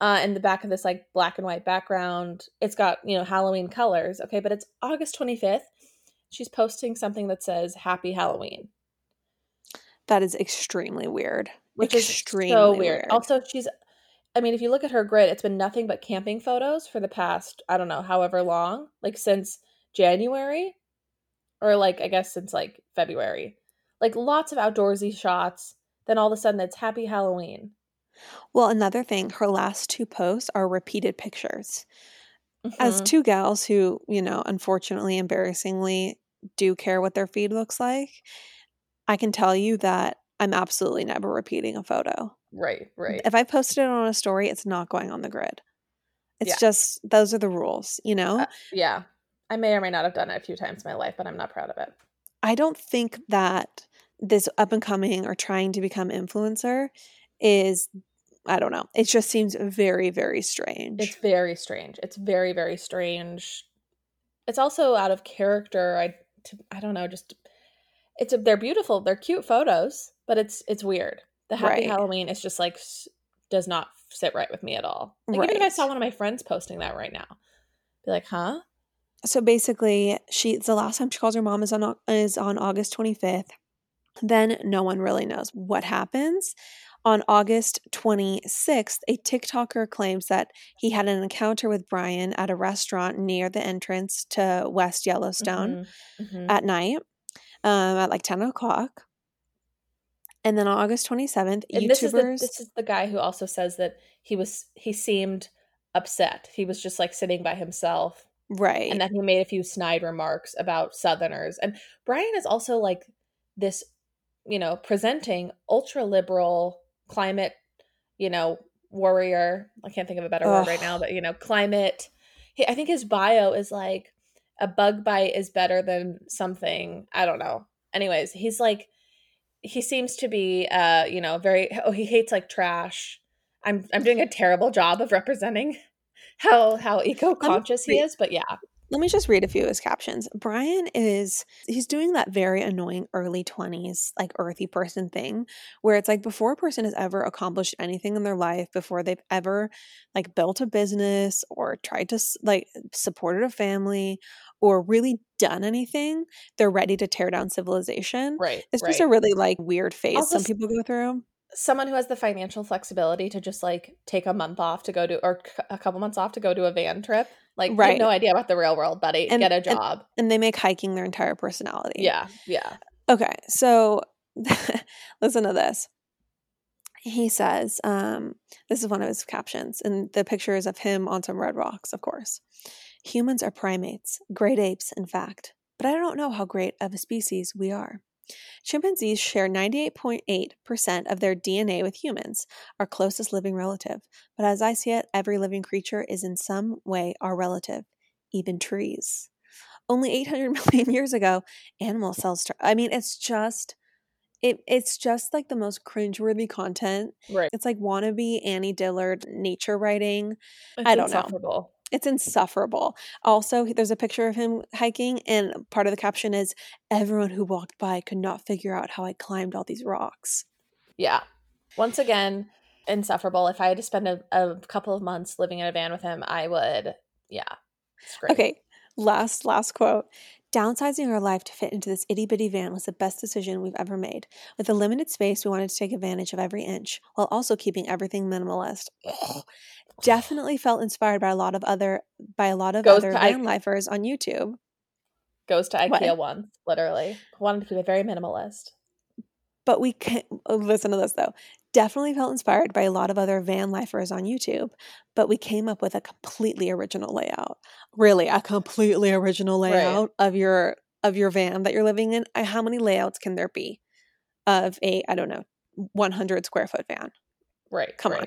[SPEAKER 1] uh, in the back of this like black and white background. It's got, you know, Halloween colors. Okay, but it's August 25th. She's posting something that says Happy Halloween,
[SPEAKER 2] That is extremely weird.
[SPEAKER 1] which
[SPEAKER 2] extremely
[SPEAKER 1] is so weird. Also, she's, I mean, if you look at her grid, it's been nothing but camping photos for the past, I don't know, however long, like since January or like, I guess since like February. Like lots of outdoorsy shots. Then all of a sudden it's Happy Halloween.
[SPEAKER 2] Well, another thing, her last two posts are repeated pictures. As
[SPEAKER 1] Mhm.
[SPEAKER 2] two gals who, you know, unfortunately, embarrassingly do care what their feed looks like, I can tell you that I'm absolutely never repeating a photo.
[SPEAKER 1] Right, right.
[SPEAKER 2] If I posted it on a story, it's not going on the grid. It's
[SPEAKER 1] Yeah.
[SPEAKER 2] just, those are the rules, you know?
[SPEAKER 1] Uh, yeah. I may or may not have done it a few times in my life, but I'm not proud of it.
[SPEAKER 2] I don't think that this up and coming or trying to become influencer is I don't know. It just seems very very strange.
[SPEAKER 1] It's very strange. It's very, very strange. It's also out of character. I, to, I don't know. Just it's a, they're beautiful. They're cute photos, but it's it's weird. The Happy
[SPEAKER 2] Right.
[SPEAKER 1] Halloween is just like does not sit right with me at all. Like even if I saw one of my friends posting that right now, be like, huh?
[SPEAKER 2] so basically, she the last time she calls her mom is on is on August 25th. Then no one really knows what happens. On August 26th, a TikToker claims that he had an encounter with Brian at a restaurant near the entrance to West Yellowstone.
[SPEAKER 1] Mhm, mhm.
[SPEAKER 2] at night um, at like 10 o'clock. And then on August 27th,
[SPEAKER 1] and this is the
[SPEAKER 2] YouTubers.
[SPEAKER 1] this is the guy who also says that he was he seemed upset. He was just like sitting by himself
[SPEAKER 2] right.
[SPEAKER 1] and that he made a few snide remarks about southerners and brian is also like this you know presenting ultra liberal climate you know warrior i can't think of a better word right now but you know climate he, i think his bio is like a bug bite is better than something i don't know anyways he's like he seems to be uh you know very oh he hates like trash i'm i'm doing a terrible job of representing how how eco-conscious he is but yeah
[SPEAKER 2] Let me just read a few of his captions. Brian is he's doing that very annoying early 20s like earthy person thing where it's like before a person has ever accomplished anything in their life, before they've ever like built a business or tried to like supported a family or really done anything, they're ready to tear down civilization.
[SPEAKER 1] Right.
[SPEAKER 2] It's
[SPEAKER 1] right.
[SPEAKER 2] just a really like weird phase
[SPEAKER 1] Also
[SPEAKER 2] some people go through.
[SPEAKER 1] someone who has the financial flexibility to just like take a month off to go to or a couple months off to go to a van trip like
[SPEAKER 2] Right.
[SPEAKER 1] no idea about the real world buddy
[SPEAKER 2] And-
[SPEAKER 1] get a
[SPEAKER 2] and-
[SPEAKER 1] job
[SPEAKER 2] and they make hiking their entire personality.
[SPEAKER 1] yeah yeah
[SPEAKER 2] Okay, so listen to this. He says, um, this is one of his captions, and the picture is of him on some red rocks, of course. Humans are primates, great apes, in fact, but I don't know how great of a species we are. Chimpanzees share 98.8% of their DNA with humans, our closest living relative. But as I see it, every living creature is in some way our relative, even trees. Only 800 million years ago, animal cells. Start- I mean, it's just, it. It's just like the most cringeworthy content.
[SPEAKER 1] right
[SPEAKER 2] It's like wannabe Annie Dillard nature writing.
[SPEAKER 1] it's
[SPEAKER 2] I don't know. It's insufferable. Also, there's a picture of him hiking, and part of the caption is Everyone who walked by could not figure out how I climbed all these rocks.
[SPEAKER 1] yeah once again insufferable if i had to spend a, a couple of months living in a van with him i would yeah.
[SPEAKER 2] Okay, last, last quote. Downsizing our life to fit into this itty bitty van was the best decision we've ever made. With a limited space, we wanted to take advantage of every inch while also keeping everything minimalist. Definitely felt inspired by a lot of other by a lot of
[SPEAKER 1] Goes
[SPEAKER 2] other van
[SPEAKER 1] Ike-
[SPEAKER 2] lifers on YouTube.
[SPEAKER 1] goes to
[SPEAKER 2] What?
[SPEAKER 1] ikea once literally wanted to be a very minimalist
[SPEAKER 2] But we can oh, listen to this though. Definitely felt inspired by a lot of other van lifers on YouTube, but we came up with a completely original layout. Really, a completely original
[SPEAKER 1] Right.
[SPEAKER 2] layout of your of your van that you're living in. Uh, How many layouts can there be of a I don't know 100 square foot van?
[SPEAKER 1] right
[SPEAKER 2] Come on.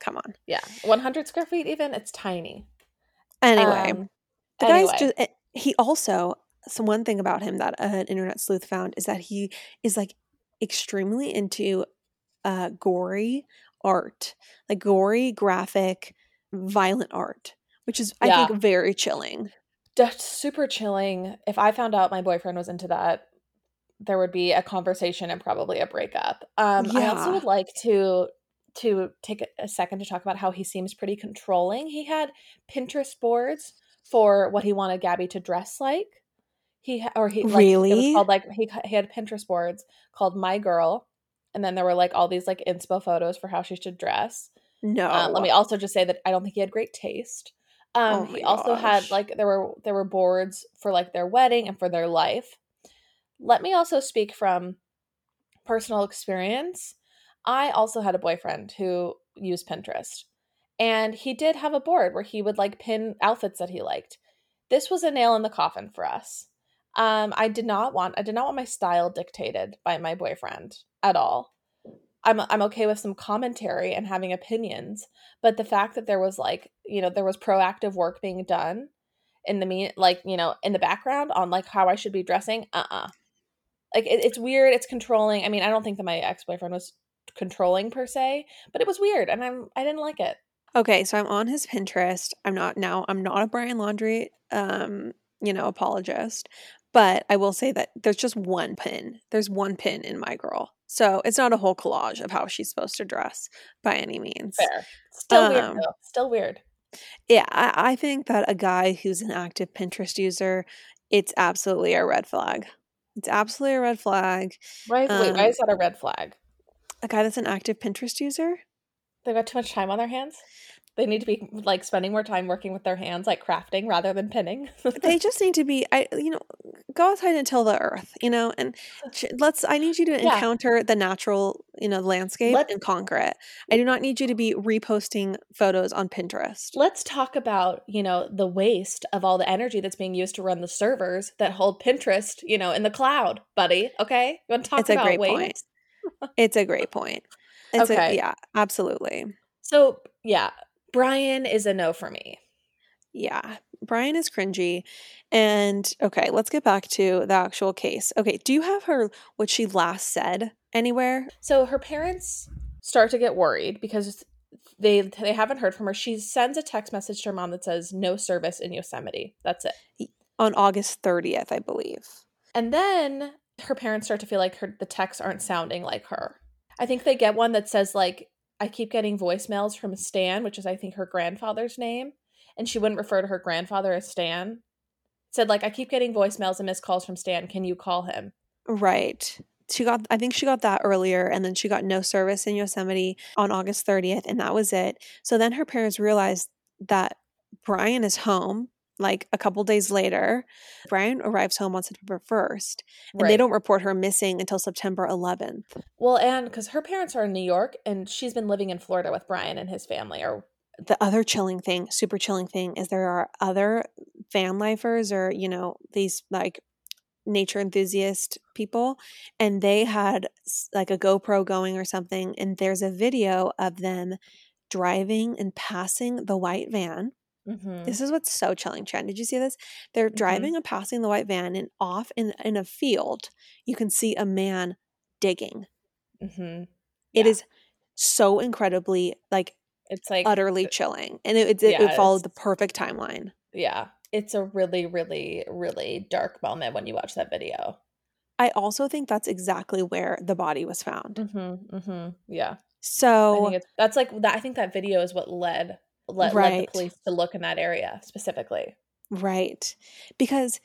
[SPEAKER 2] Come on.
[SPEAKER 1] yeah 100 square feet even it's tiny
[SPEAKER 2] Anyway,
[SPEAKER 1] Um,
[SPEAKER 2] the
[SPEAKER 1] anyway.
[SPEAKER 2] guy's just eh, he also so one thing about him that an internet sleuth found is that he is like extremely into uh gory art like gory graphic violent art which is i
[SPEAKER 1] Yeah.
[SPEAKER 2] think very chilling
[SPEAKER 1] That's super chilling. If I found out my boyfriend was into that, there would be a conversation and probably a breakup. Um, I also would like to to take a- second to talk about how he seems pretty controlling. He had Pinterest boards for what he wanted Gabby to dress like. He or he like, it was
[SPEAKER 2] Really?
[SPEAKER 1] called like he he had Pinterest boards called My Girl, and then there were like all these like inspo photos for how she should dress.
[SPEAKER 2] no
[SPEAKER 1] Uh, let me also just say that I don't think he had great taste. Um,
[SPEAKER 2] Oh
[SPEAKER 1] he also had like there were there were boards for like their wedding and for their life. Let me also speak from personal experience. I also had a boyfriend who used Pinterest, and he did have a board where he would like pin outfits that he liked. This was a nail in the coffin for us. Um, I did not want I did not want my style dictated by my boyfriend at all. I'm I'm okay with some commentary and having opinions, but the fact that there was like you know there was proactive work being done in the mean like you know in the background on like how I should be dressing, uh uh like it, it's weird, it's controlling. I mean, I don't think that my ex boyfriend was controlling per se, but it was weird, and I'm I didn't like it.
[SPEAKER 2] okay so i'm on his pinterest i'm not now i'm not a brian laundrie um you know apologist but i will say that there's just one pin there's one pin in my girl so it's not a whole collage of how she's supposed to dress by any means
[SPEAKER 1] Fair, still
[SPEAKER 2] Um,
[SPEAKER 1] weird though. Still weird.
[SPEAKER 2] Yeah, I, I think that a guy who's an active Pinterest user, it's absolutely a red flag. It's absolutely a red flag.
[SPEAKER 1] Why? wait, why
[SPEAKER 2] um,
[SPEAKER 1] is that a red flag?
[SPEAKER 2] A guy that's an active Pinterest user?
[SPEAKER 1] They've got too much time on their hands. They need to be like spending more time working with their hands, like crafting rather than pinning.
[SPEAKER 2] They just need to be, I, you know, go outside and till the earth, you know, and ch- let's. I need you to
[SPEAKER 1] Yeah.
[SPEAKER 2] encounter the natural, you know, landscape
[SPEAKER 1] Let's-
[SPEAKER 2] and conquer it. I do not need you to be reposting photos on Pinterest.
[SPEAKER 1] Let's talk about, you know, the waste of all the energy that's being used to run the servers that hold Pinterest, you know, in the cloud, buddy. Okay? You want to talk
[SPEAKER 2] It's
[SPEAKER 1] about
[SPEAKER 2] great
[SPEAKER 1] waste?
[SPEAKER 2] point. It's a great point. It's a,
[SPEAKER 1] Okay.
[SPEAKER 2] yeah, absolutely.
[SPEAKER 1] So, yeah, Brian is a no for me.
[SPEAKER 2] Yeah, Brian is cringy. And okay, let's get back to the actual case. Okay, do you have her what she last said anywhere?
[SPEAKER 1] So her parents start to get worried because they they haven't heard from her. She sends a text message to her mom that says no service in Yosemite. That's it.
[SPEAKER 2] On August 30th, I believe.
[SPEAKER 1] And then her parents start to feel like her the texts aren't sounding like her. I think they get one that says like I keep getting voicemails from Stan, which is I think her grandfather's name, and she wouldn't refer to her grandfather as Stan. Said like I keep getting voicemails and missed calls from Stan. Can you call him?
[SPEAKER 2] Right. she got I think she got that earlier and then she got no service in Yosemite on August 30th and that was it. So then her parents realized that Brian is home like a couple days later. Brian arrives home on September 1st and they don't report her missing until September 11th.
[SPEAKER 1] Well, and because her parents are in New York and she's been living in Florida with Brian and his family, or
[SPEAKER 2] The other chilling thing, super chilling thing is there are other van lifers or, you know, these like nature enthusiast people and they had like a GoPro going or something and there's a video of them driving and passing the white van.
[SPEAKER 1] Mhm.
[SPEAKER 2] This is what's so chilling, Chan. Did you see this? They're
[SPEAKER 1] Mhm.
[SPEAKER 2] driving and passing the white van and off in in a field, you can see a man digging.
[SPEAKER 1] Mhm.
[SPEAKER 2] It
[SPEAKER 1] Yeah.
[SPEAKER 2] is so incredibly like
[SPEAKER 1] it's like
[SPEAKER 2] utterly chilling. And it it, it,
[SPEAKER 1] Yeah,
[SPEAKER 2] followed the perfect timeline.
[SPEAKER 1] yeah, it's a really, really, really dark moment when you watch that video.
[SPEAKER 2] I also think that's exactly where the body was found.
[SPEAKER 1] Mm-hmm. Mm-hmm. Yeah. I
[SPEAKER 2] So
[SPEAKER 1] think it's that's like that. I think that video is what led led, led the police to look in that area specifically.
[SPEAKER 2] Right. Because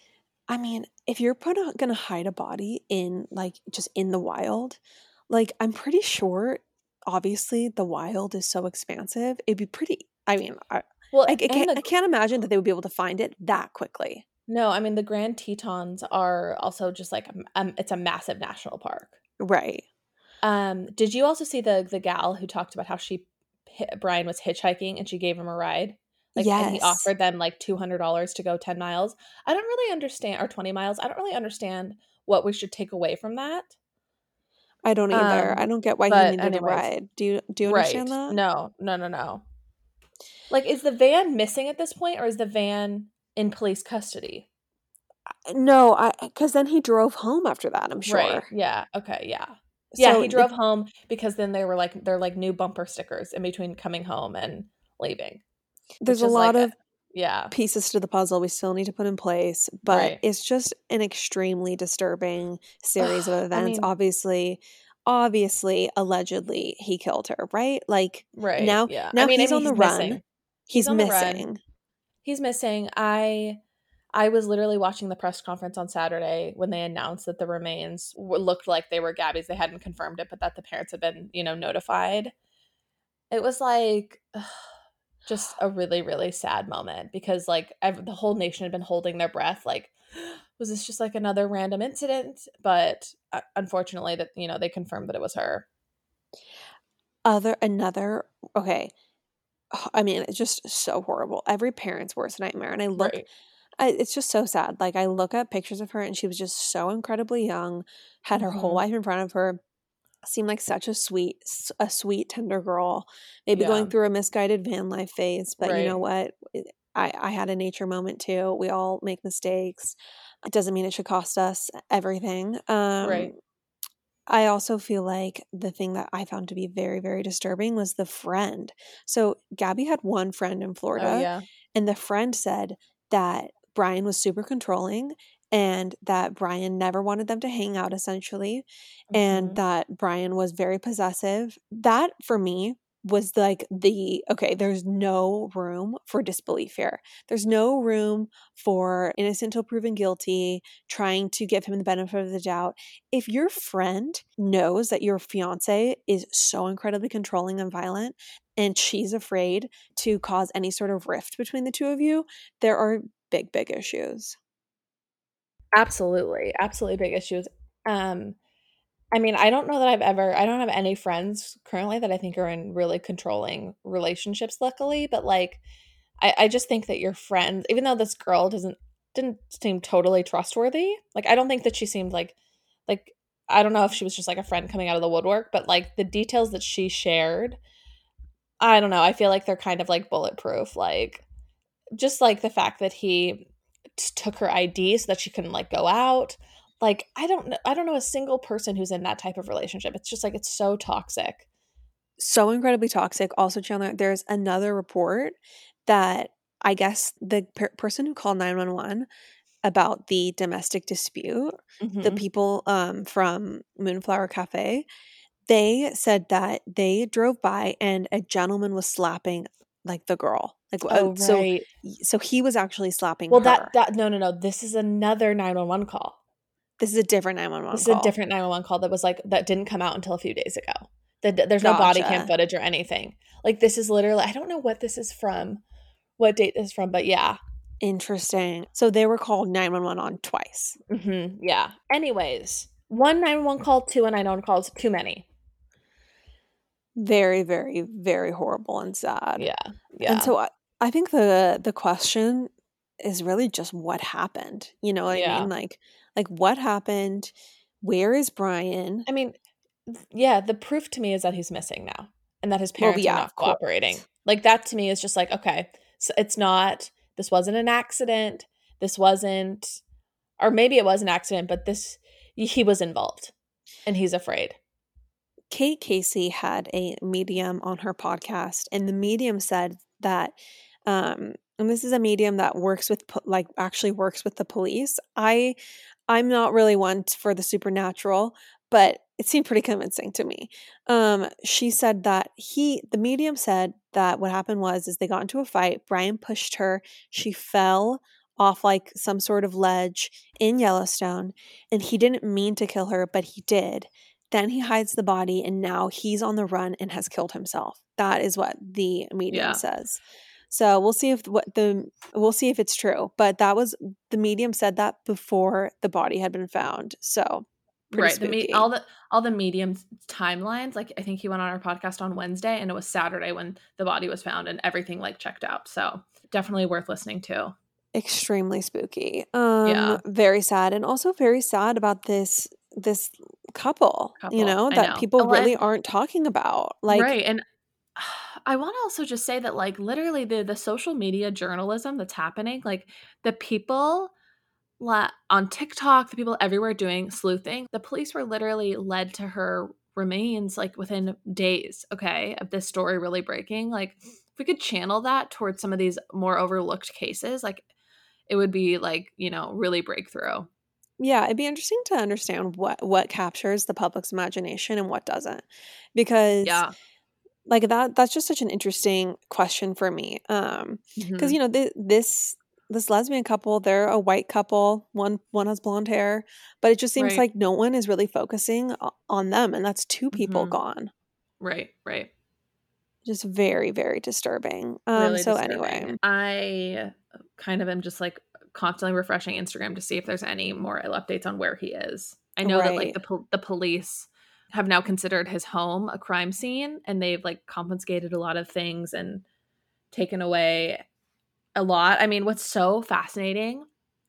[SPEAKER 2] I mean, if you're going to hide a body in like just in the wild, like I'm pretty sure obviously the wild is so expansive. It'd be pretty I mean, I,
[SPEAKER 1] Well,
[SPEAKER 2] I, I can't
[SPEAKER 1] the-
[SPEAKER 2] I can't imagine that they would be able to find it that quickly.
[SPEAKER 1] no, I mean the Grand Tetons are also just like um, it's a massive national park.
[SPEAKER 2] Right.
[SPEAKER 1] Um, did you also see the the gal who talked about how she Brian was hitchhiking and she gave him a ride? Like and he offered them like two hundred dollars to go ten miles. I don't really understand or twenty miles. I don't really understand what we should take away from that.
[SPEAKER 2] I don't either.
[SPEAKER 1] Um,
[SPEAKER 2] I don't get why he needed
[SPEAKER 1] anyways.
[SPEAKER 2] a ride. Do you do you understand that?
[SPEAKER 1] No, no, no, no. Like, is the van missing at this point, or is the van in police custody?
[SPEAKER 2] No, I because then he drove home after that, I'm sure.
[SPEAKER 1] Right. Yeah. Okay. Yeah. Yeah.
[SPEAKER 2] So
[SPEAKER 1] he
[SPEAKER 2] the-
[SPEAKER 1] drove home because then they were like they're like new bumper stickers in between coming home and leaving.
[SPEAKER 2] there's a lot
[SPEAKER 1] like
[SPEAKER 2] of
[SPEAKER 1] Yeah.
[SPEAKER 2] pieces to the puzzle we still need to put in place, but
[SPEAKER 1] Right.
[SPEAKER 2] it's just an extremely disturbing series of
[SPEAKER 1] I
[SPEAKER 2] events.
[SPEAKER 1] mean-
[SPEAKER 2] obviously, obviously, allegedly, he killed her, right? Like
[SPEAKER 1] Right.
[SPEAKER 2] now-
[SPEAKER 1] yeah.
[SPEAKER 2] now
[SPEAKER 1] I mean,
[SPEAKER 2] he's
[SPEAKER 1] I
[SPEAKER 2] on
[SPEAKER 1] mean,
[SPEAKER 2] the run.
[SPEAKER 1] missing.
[SPEAKER 2] he's,
[SPEAKER 1] on the run.
[SPEAKER 2] missing.
[SPEAKER 1] He's missing. I I was literally watching the press conference on Saturday when they announced that the remains w- looked like they were Gabby's. They hadn't confirmed it, but that the parents had been, you know, notified. It was like just a really, really sad moment because like ev- the whole nation had been holding their breath. Like, was this just like another random incident? But uh, unfortunately, that you know they confirmed that it was her.
[SPEAKER 2] Other another okay. I mean, it's just so horrible. Every parent's worst nightmare. And I look
[SPEAKER 1] Right.
[SPEAKER 2] I, it's just so sad. Like I look at pictures of her and she was just so incredibly young, had her whole
[SPEAKER 1] Mhm.
[SPEAKER 2] life in front of her, seemed like such a sweet, a sweet, tender girl. Maybe going through a misguided van life phase, but you know what? I I had a nature moment too. We all make mistakes. It doesn't mean it should cost us everything. Um,
[SPEAKER 1] Right.
[SPEAKER 2] I also feel like the thing that I found to be very, very disturbing was the friend. So Gabby had one friend in Florida.
[SPEAKER 1] Oh yeah.
[SPEAKER 2] And the friend said that Brian was super controlling and that Brian never wanted them to hang out essentially and
[SPEAKER 1] Mhm.
[SPEAKER 2] that Brian was very possessive. That for me was like the okay, there's no room for disbelief here. There's no room for innocent till proven guilty, trying to give him the benefit of the doubt. If your friend knows that your fiance is so incredibly controlling and violent and she's afraid to cause any sort of rift between the two of you, there are big, big issues.
[SPEAKER 1] Absolutely. Absolutely big issues. Um I mean, I don't know that I've ever I don't have any friends currently that I think are in really controlling relationships luckily, but like I I just think that your friends even though this girl doesn't didn't seem totally trustworthy. Like I don't think that she seemed like like I don't know if she was just like a friend coming out of the woodwork, but like the details that she shared I don't know. I feel like they're kind of like bulletproof like just like the fact that he t- took her ID so that she couldn't like go out. Like I don't know I don't know a single person who's in that type of relationship. It's just like it's so toxic.
[SPEAKER 2] so incredibly toxic. Also, Chandler, there's another report that I guess the per- person who called 911 about the domestic dispute, the
[SPEAKER 1] Mhm.
[SPEAKER 2] people um, from Moonflower Cafe, they said that they drove by and a gentleman was slapping like the girl. Like uh,
[SPEAKER 1] Oh
[SPEAKER 2] so
[SPEAKER 1] right.
[SPEAKER 2] so he was actually slapping
[SPEAKER 1] well
[SPEAKER 2] her.
[SPEAKER 1] that that no no no. This is another 911 call.
[SPEAKER 2] This is a different 911
[SPEAKER 1] This is a different 911 call that was like that didn't come out until a few days ago. That there's no body cam footage or anything. Like this is literally I don't know what this is from, what date this is from, but yeah,
[SPEAKER 2] Interesting. So they were called 911 on twice.
[SPEAKER 1] hmm yeah. Anyways, one 911 call, two a 911 call is too many.
[SPEAKER 2] Very, very, very horrible and sad.
[SPEAKER 1] Yeah, yeah.
[SPEAKER 2] And so I, I think the the question is really just what happened. You know what I mean? Like like what happened? Where is Brian?
[SPEAKER 1] I mean, yeah, the proof to me is that he's missing now and that his
[SPEAKER 2] Well,
[SPEAKER 1] parents
[SPEAKER 2] yeah,
[SPEAKER 1] are not cooperating. Like that to me is just like, okay, so it's not this wasn't an accident. This wasn't or maybe it was an accident, but this he was involved and he's afraid.
[SPEAKER 2] Kate Casey had a medium on her podcast, and the medium said that, um, and this is a medium that works with, like, actually works with the police. I, I'm not really one for the supernatural, but it seemed pretty convincing to me. Um, she said that he, the medium said that what happened was, is they got into a fight. Brian pushed her. She fell off like some sort of ledge in Yellowstone, and he didn't mean to kill her, but he did. Then he hides the body, and now he's on the run and has killed himself. That is what the medium
[SPEAKER 1] Yeah.
[SPEAKER 2] says. So we'll see if what the we'll see if it's true. But that was the medium said that before the body had been found. So pretty
[SPEAKER 1] right. The me- all the all the medium timelines, like I think he went on our podcast on Wednesday and it was Saturday when the body was found and everything like checked out. So definitely worth listening to.
[SPEAKER 2] extremely spooky. Um
[SPEAKER 1] Yeah.
[SPEAKER 2] very sad and also very sad about this this couple,
[SPEAKER 1] Couple,
[SPEAKER 2] you know, that
[SPEAKER 1] know.
[SPEAKER 2] people
[SPEAKER 1] and-
[SPEAKER 2] really aren't talking about. Like
[SPEAKER 1] right and i want to also just say that like literally the the social media journalism that's happening like the people la- on tiktok the people everywhere doing sleuthing the police were literally led to her remains like within days okay of this story really breaking like if we could channel that towards some of these more overlooked cases like it would be like you know really breakthrough
[SPEAKER 2] Yeah, it'd be interesting to understand what what captures the public's imagination and what doesn't. Because
[SPEAKER 1] yeah
[SPEAKER 2] like that that's just such an interesting question for me. Um because
[SPEAKER 1] Mhm.
[SPEAKER 2] you know th- this this lesbian couple, they're a white couple. One one has blonde hair, but it just seems
[SPEAKER 1] Right.
[SPEAKER 2] like no one is really focusing on them and that's two people
[SPEAKER 1] Mhm.
[SPEAKER 2] gone.
[SPEAKER 1] right right
[SPEAKER 2] Just very very disturbing. Um
[SPEAKER 1] really
[SPEAKER 2] so
[SPEAKER 1] disturbing.
[SPEAKER 2] anyway,
[SPEAKER 1] I kind of am just like constantly refreshing Instagram to see if there's any more updates on where he is. I know that like the pol- the police have now considered his home a crime scene and they've like confiscated a lot of things and taken away a lot. I mean, what's so fascinating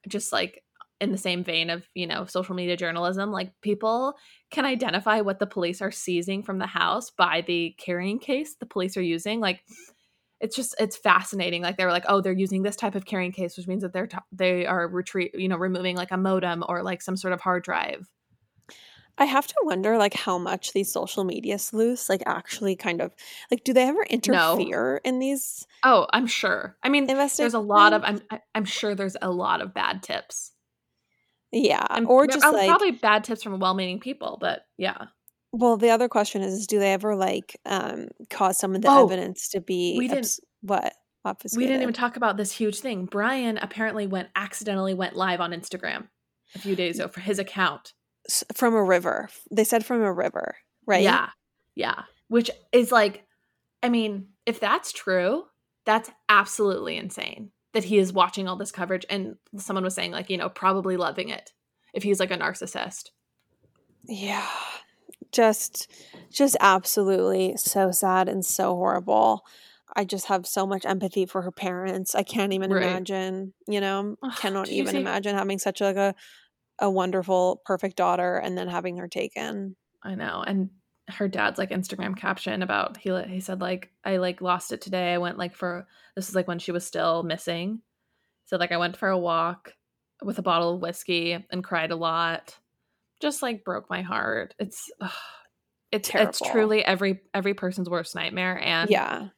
[SPEAKER 1] just like in the same vein of, you know, social media journalism, like people can identify what the police are seizing from the house by the carrying case the police are using. Like it's just it's fascinating. Like they were like, oh, they're using this type of carrying case, which means that they're t- they are retreat, you know, removing like a modem or like some sort of hard drive.
[SPEAKER 2] I have to wonder like how much these social media sleuths like actually kind of like do they ever interfere in these
[SPEAKER 1] Oh, I'm sure. I mean, there's a lot of I'm I'm sure there's a lot of bad tips.
[SPEAKER 2] yeah,
[SPEAKER 1] And
[SPEAKER 2] or just like
[SPEAKER 1] probably bad tips from well-meaning people, but yeah.
[SPEAKER 2] Well, the other question is, is do they ever like um cause some of the
[SPEAKER 1] Oh,
[SPEAKER 2] evidence to be
[SPEAKER 1] we didn't-
[SPEAKER 2] obs- what obfuscated?
[SPEAKER 1] We didn't even talk about this huge thing. Brian apparently went accidentally went live on Instagram a few days ago for his account.
[SPEAKER 2] S- from a river. They said from a river, right?
[SPEAKER 1] Yeah. Yeah. Which is like, I mean, if that's true, that's absolutely insane that he is watching all this coverage. And someone was saying, like, you know, probably loving it if he's like a narcissist.
[SPEAKER 2] Yeah. Just just absolutely so sad and so horrible. I just have so much empathy for her parents. I can't even
[SPEAKER 1] Right.
[SPEAKER 2] imagine, you know,
[SPEAKER 1] Ugh,
[SPEAKER 2] cannot even
[SPEAKER 1] see-
[SPEAKER 2] imagine having such like a a wonderful, perfect daughter and then having her taken.
[SPEAKER 1] I know. And her dad's like Instagram caption about he he said like I like lost it today. I went like for this is like when she was still missing. So like I went for a walk with a bottle of whiskey and cried a lot. Just like broke my heart. It's ugh, it's it's truly every every person's worst nightmare and
[SPEAKER 2] Yeah.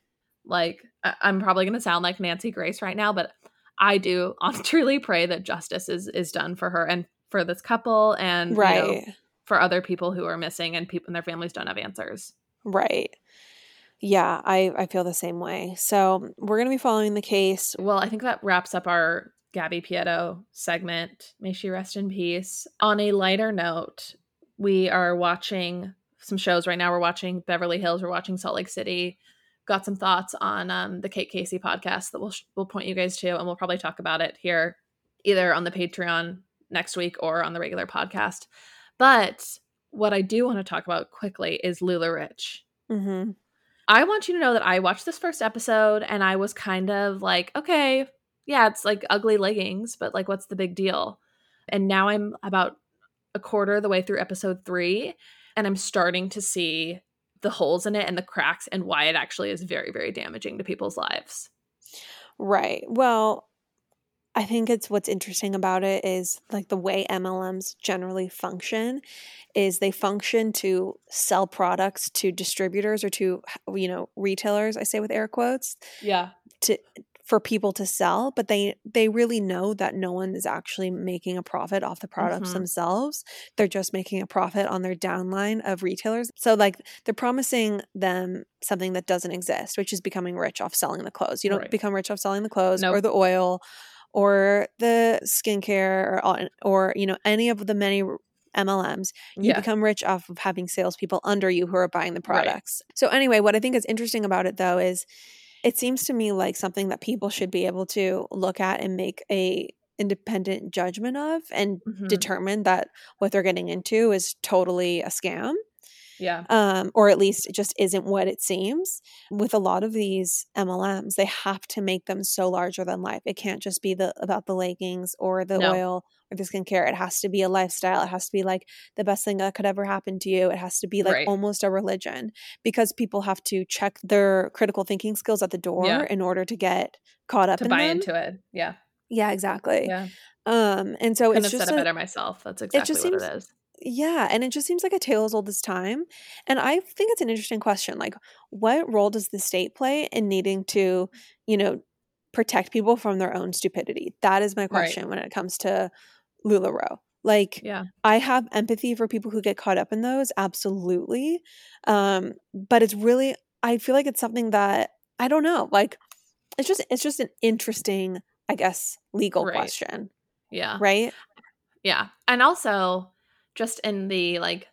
[SPEAKER 1] like I- I'm probably going to sound like Nancy Grace right now, but I do truly pray that justice is is done for her and for this couple and you know,
[SPEAKER 2] Right.
[SPEAKER 1] for other people who are missing and people and their families don't have answers.
[SPEAKER 2] Right. Yeah, I I feel the same way. So, we're going to be following the case.
[SPEAKER 1] Well, I think that wraps up our Gabby Petito segment. May she rest in peace. On a lighter note, we are watching some shows right now. We're watching Beverly Hills. We're watching Salt Lake City. Got some thoughts on um, the Kate Casey podcast that we'll we'll point you guys to, and we'll probably talk about it here, either on the Patreon next week or on the regular podcast. But what I do want to talk about quickly is LuLaRich.
[SPEAKER 2] Mm-hmm.
[SPEAKER 1] I want you to know that I watched this first episode and I was kind of like, okay, yeah, it's like ugly leggings, but like, what's the big deal? And now I'm about a quarter of the way through episode three, and I'm starting to see the holes in it and the cracks and why it actually is very, very damaging to people's lives.
[SPEAKER 2] Right. Well, I think it's what's interesting about it is like the way MLMs generally function is they function to sell products to distributors or to you know retailers I say with air quotes
[SPEAKER 1] Yeah.
[SPEAKER 2] to for people to sell but they they really know that no one is actually making a profit off the products
[SPEAKER 1] Mhm.
[SPEAKER 2] themselves they're just making a profit on their downline of retailers so like they're promising them something that doesn't exist which is becoming rich off selling the clothes you don't
[SPEAKER 1] Right.
[SPEAKER 2] become rich off selling the clothes or the oil or the skincare or or you know any of the many MLMs you
[SPEAKER 1] Yeah.
[SPEAKER 2] become rich off of having salespeople under you who are buying the
[SPEAKER 1] Right.
[SPEAKER 2] products. So anyway, what I think is interesting about it though is it seems to me like something that people should be able to look at and make a independent judgment of and
[SPEAKER 1] Mhm.
[SPEAKER 2] determine that what they're getting into is totally a scam
[SPEAKER 1] Yeah.
[SPEAKER 2] um, or at least it just isn't what it seems. With a lot of these MLMs, they have to make them so larger than life. It can't just be the about the leggings or the
[SPEAKER 1] No.
[SPEAKER 2] oil or the skincare. It has to be a lifestyle. It has to be like the best thing that could ever happen to you. It has to be like
[SPEAKER 1] Right.
[SPEAKER 2] almost a religion because people have to check their critical thinking skills at the door
[SPEAKER 1] Yeah.
[SPEAKER 2] in order to get caught up
[SPEAKER 1] To
[SPEAKER 2] in
[SPEAKER 1] buy
[SPEAKER 2] them.
[SPEAKER 1] into it. Yeah.
[SPEAKER 2] yeah, exactly.
[SPEAKER 1] Yeah.
[SPEAKER 2] Um, and so
[SPEAKER 1] Couldn't
[SPEAKER 2] it's
[SPEAKER 1] have
[SPEAKER 2] just
[SPEAKER 1] said it
[SPEAKER 2] a-
[SPEAKER 1] better myself. That's exactly
[SPEAKER 2] just
[SPEAKER 1] what
[SPEAKER 2] seems-
[SPEAKER 1] it is.
[SPEAKER 2] Yeah, and it just seems like a tale as old as time. And I think it's an interesting question. Like, what role does the state play in needing to, you know, protect people from their own stupidity? That is my question when it comes to LuLaRoe. Like,
[SPEAKER 1] Yeah.
[SPEAKER 2] I have empathy for people who get caught up in those, absolutely. Um, but it's really, I feel like it's something that I don't know. Like, it's just, it's just an interesting, I guess, legal
[SPEAKER 1] Right.
[SPEAKER 2] question,
[SPEAKER 1] Yeah.
[SPEAKER 2] right?
[SPEAKER 1] Yeah. And also just in the like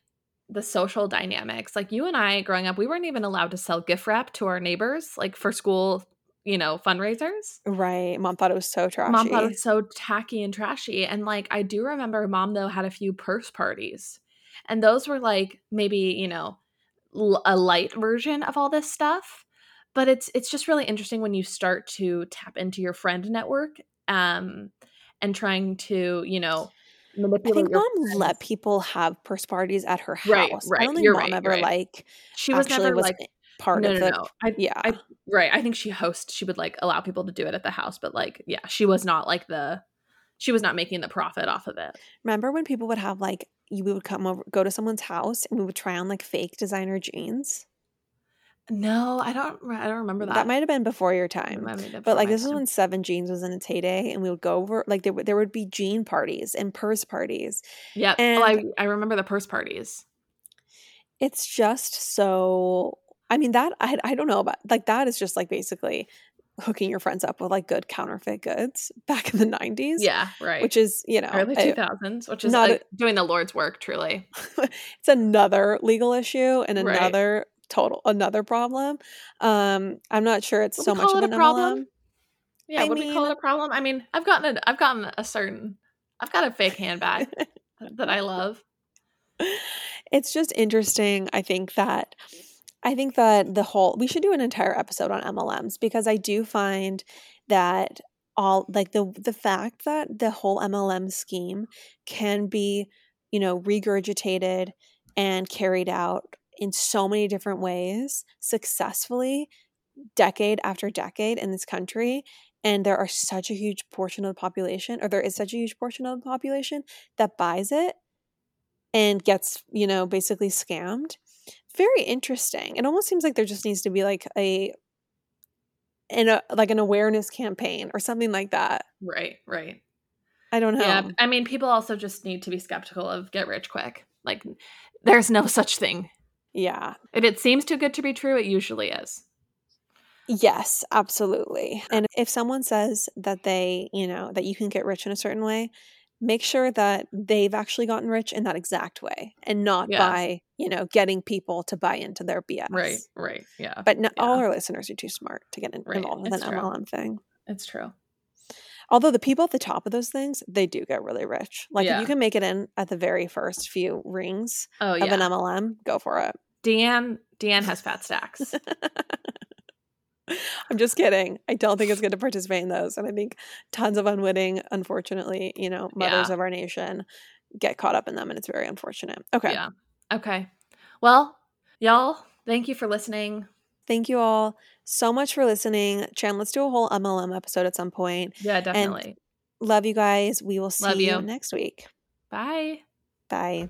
[SPEAKER 1] the social dynamics. Like you and I growing up, we weren't even allowed to sell gift wrap to our neighbors like for school, you know, fundraisers.
[SPEAKER 2] Right. Mom thought it was so trashy.
[SPEAKER 1] Mom thought it was so tacky and trashy. And like I do remember mom though had a few purse parties. And those were like maybe, you know, l- a light version of all this stuff. But it's it's just really interesting when you start to tap into your friend network um and trying to, you know,
[SPEAKER 2] I think mom let people have purse parties at her house.
[SPEAKER 1] Right, right.
[SPEAKER 2] I don't think mom
[SPEAKER 1] right,
[SPEAKER 2] ever
[SPEAKER 1] right.
[SPEAKER 2] like
[SPEAKER 1] She was never
[SPEAKER 2] was
[SPEAKER 1] like
[SPEAKER 2] part
[SPEAKER 1] no,
[SPEAKER 2] of
[SPEAKER 1] no,
[SPEAKER 2] the
[SPEAKER 1] no. I,
[SPEAKER 2] yeah.
[SPEAKER 1] I right. I think she hosts. She would like allow people to do it at the house, but like, yeah, she was not like the. She was not making the profit off of it.
[SPEAKER 2] Remember when people would have like you would come over go to someone's house and we would try on like fake designer jeans?
[SPEAKER 1] No, I don't. I don't remember that.
[SPEAKER 2] That might have been before your time.
[SPEAKER 1] been
[SPEAKER 2] But like this is
[SPEAKER 1] time.
[SPEAKER 2] when Seven Jeans was in its heyday, and we would go over like there would there would be jean parties and purse parties.
[SPEAKER 1] Yeah.
[SPEAKER 2] Oh, and-
[SPEAKER 1] oh, I I remember the purse parties.
[SPEAKER 2] It's just so. I mean that I I don't know about like that is just like basically hooking your friends up with like good counterfeit goods back in the nineties.
[SPEAKER 1] Yeah. Right.
[SPEAKER 2] which is you know
[SPEAKER 1] early two thousands, which is
[SPEAKER 2] not
[SPEAKER 1] like, doing the Lord's work. Truly.
[SPEAKER 2] it's another legal issue and another total another problem. Um, I'm not sure it's
[SPEAKER 1] Would
[SPEAKER 2] so much of an
[SPEAKER 1] a problem? Yeah.
[SPEAKER 2] I
[SPEAKER 1] would we call it a problem? I mean, I've gotten a I've gotten a certain. I've got a fake handbag that I love.
[SPEAKER 2] It's just interesting. I think that I think that the whole we should do an entire episode on MLMs because I do find that all like the the fact that the whole MLM scheme can be, you know, regurgitated and carried out in so many different ways successfully decade after decade in this country and there are such a huge portion of the population or there is such a huge portion of the population that buys it and gets you know basically scammed very interesting it almost seems like there just needs to be like a in a uh, like an awareness campaign or something like that
[SPEAKER 1] Right. Right.
[SPEAKER 2] i don't know
[SPEAKER 1] Yeah, I mean, people also just need to be skeptical of get rich quick. Like, there's no such thing.
[SPEAKER 2] Yeah
[SPEAKER 1] If it seems too good to be true, it usually is.
[SPEAKER 2] Yes, absolutely. And if someone says that they, you know, that you can get rich in a certain way, make sure that they've actually gotten rich in that exact way and not
[SPEAKER 1] Yeah.
[SPEAKER 2] by, you know, getting people to buy into their BS.
[SPEAKER 1] Right, right. Yeah.
[SPEAKER 2] But no,
[SPEAKER 1] Yeah.
[SPEAKER 2] all our listeners are too smart to get involved with an
[SPEAKER 1] true.
[SPEAKER 2] MLM thing.
[SPEAKER 1] it's true.
[SPEAKER 2] Although the people at the top of those things, they do get really rich. Like if you can make it in at the very first few rings
[SPEAKER 1] Oh
[SPEAKER 2] of an. MLM, go for it.
[SPEAKER 1] Dan Dan has fat stacks.
[SPEAKER 2] I'm just kidding. I don't think it's good to participate in those. And I think tons of unwitting, unfortunately, you know, mothers
[SPEAKER 1] Yeah.
[SPEAKER 2] of our nation get caught up in them and it's very unfortunate. Okay.
[SPEAKER 1] Yeah. Okay. Well, y'all, thank you for listening.
[SPEAKER 2] Thank you all so much for listening. Chan, let's do a whole MLM episode at some point.
[SPEAKER 1] Yeah, definitely.
[SPEAKER 2] Love you guys. We will see you
[SPEAKER 1] you.
[SPEAKER 2] next week.
[SPEAKER 1] Bye.
[SPEAKER 2] Bye.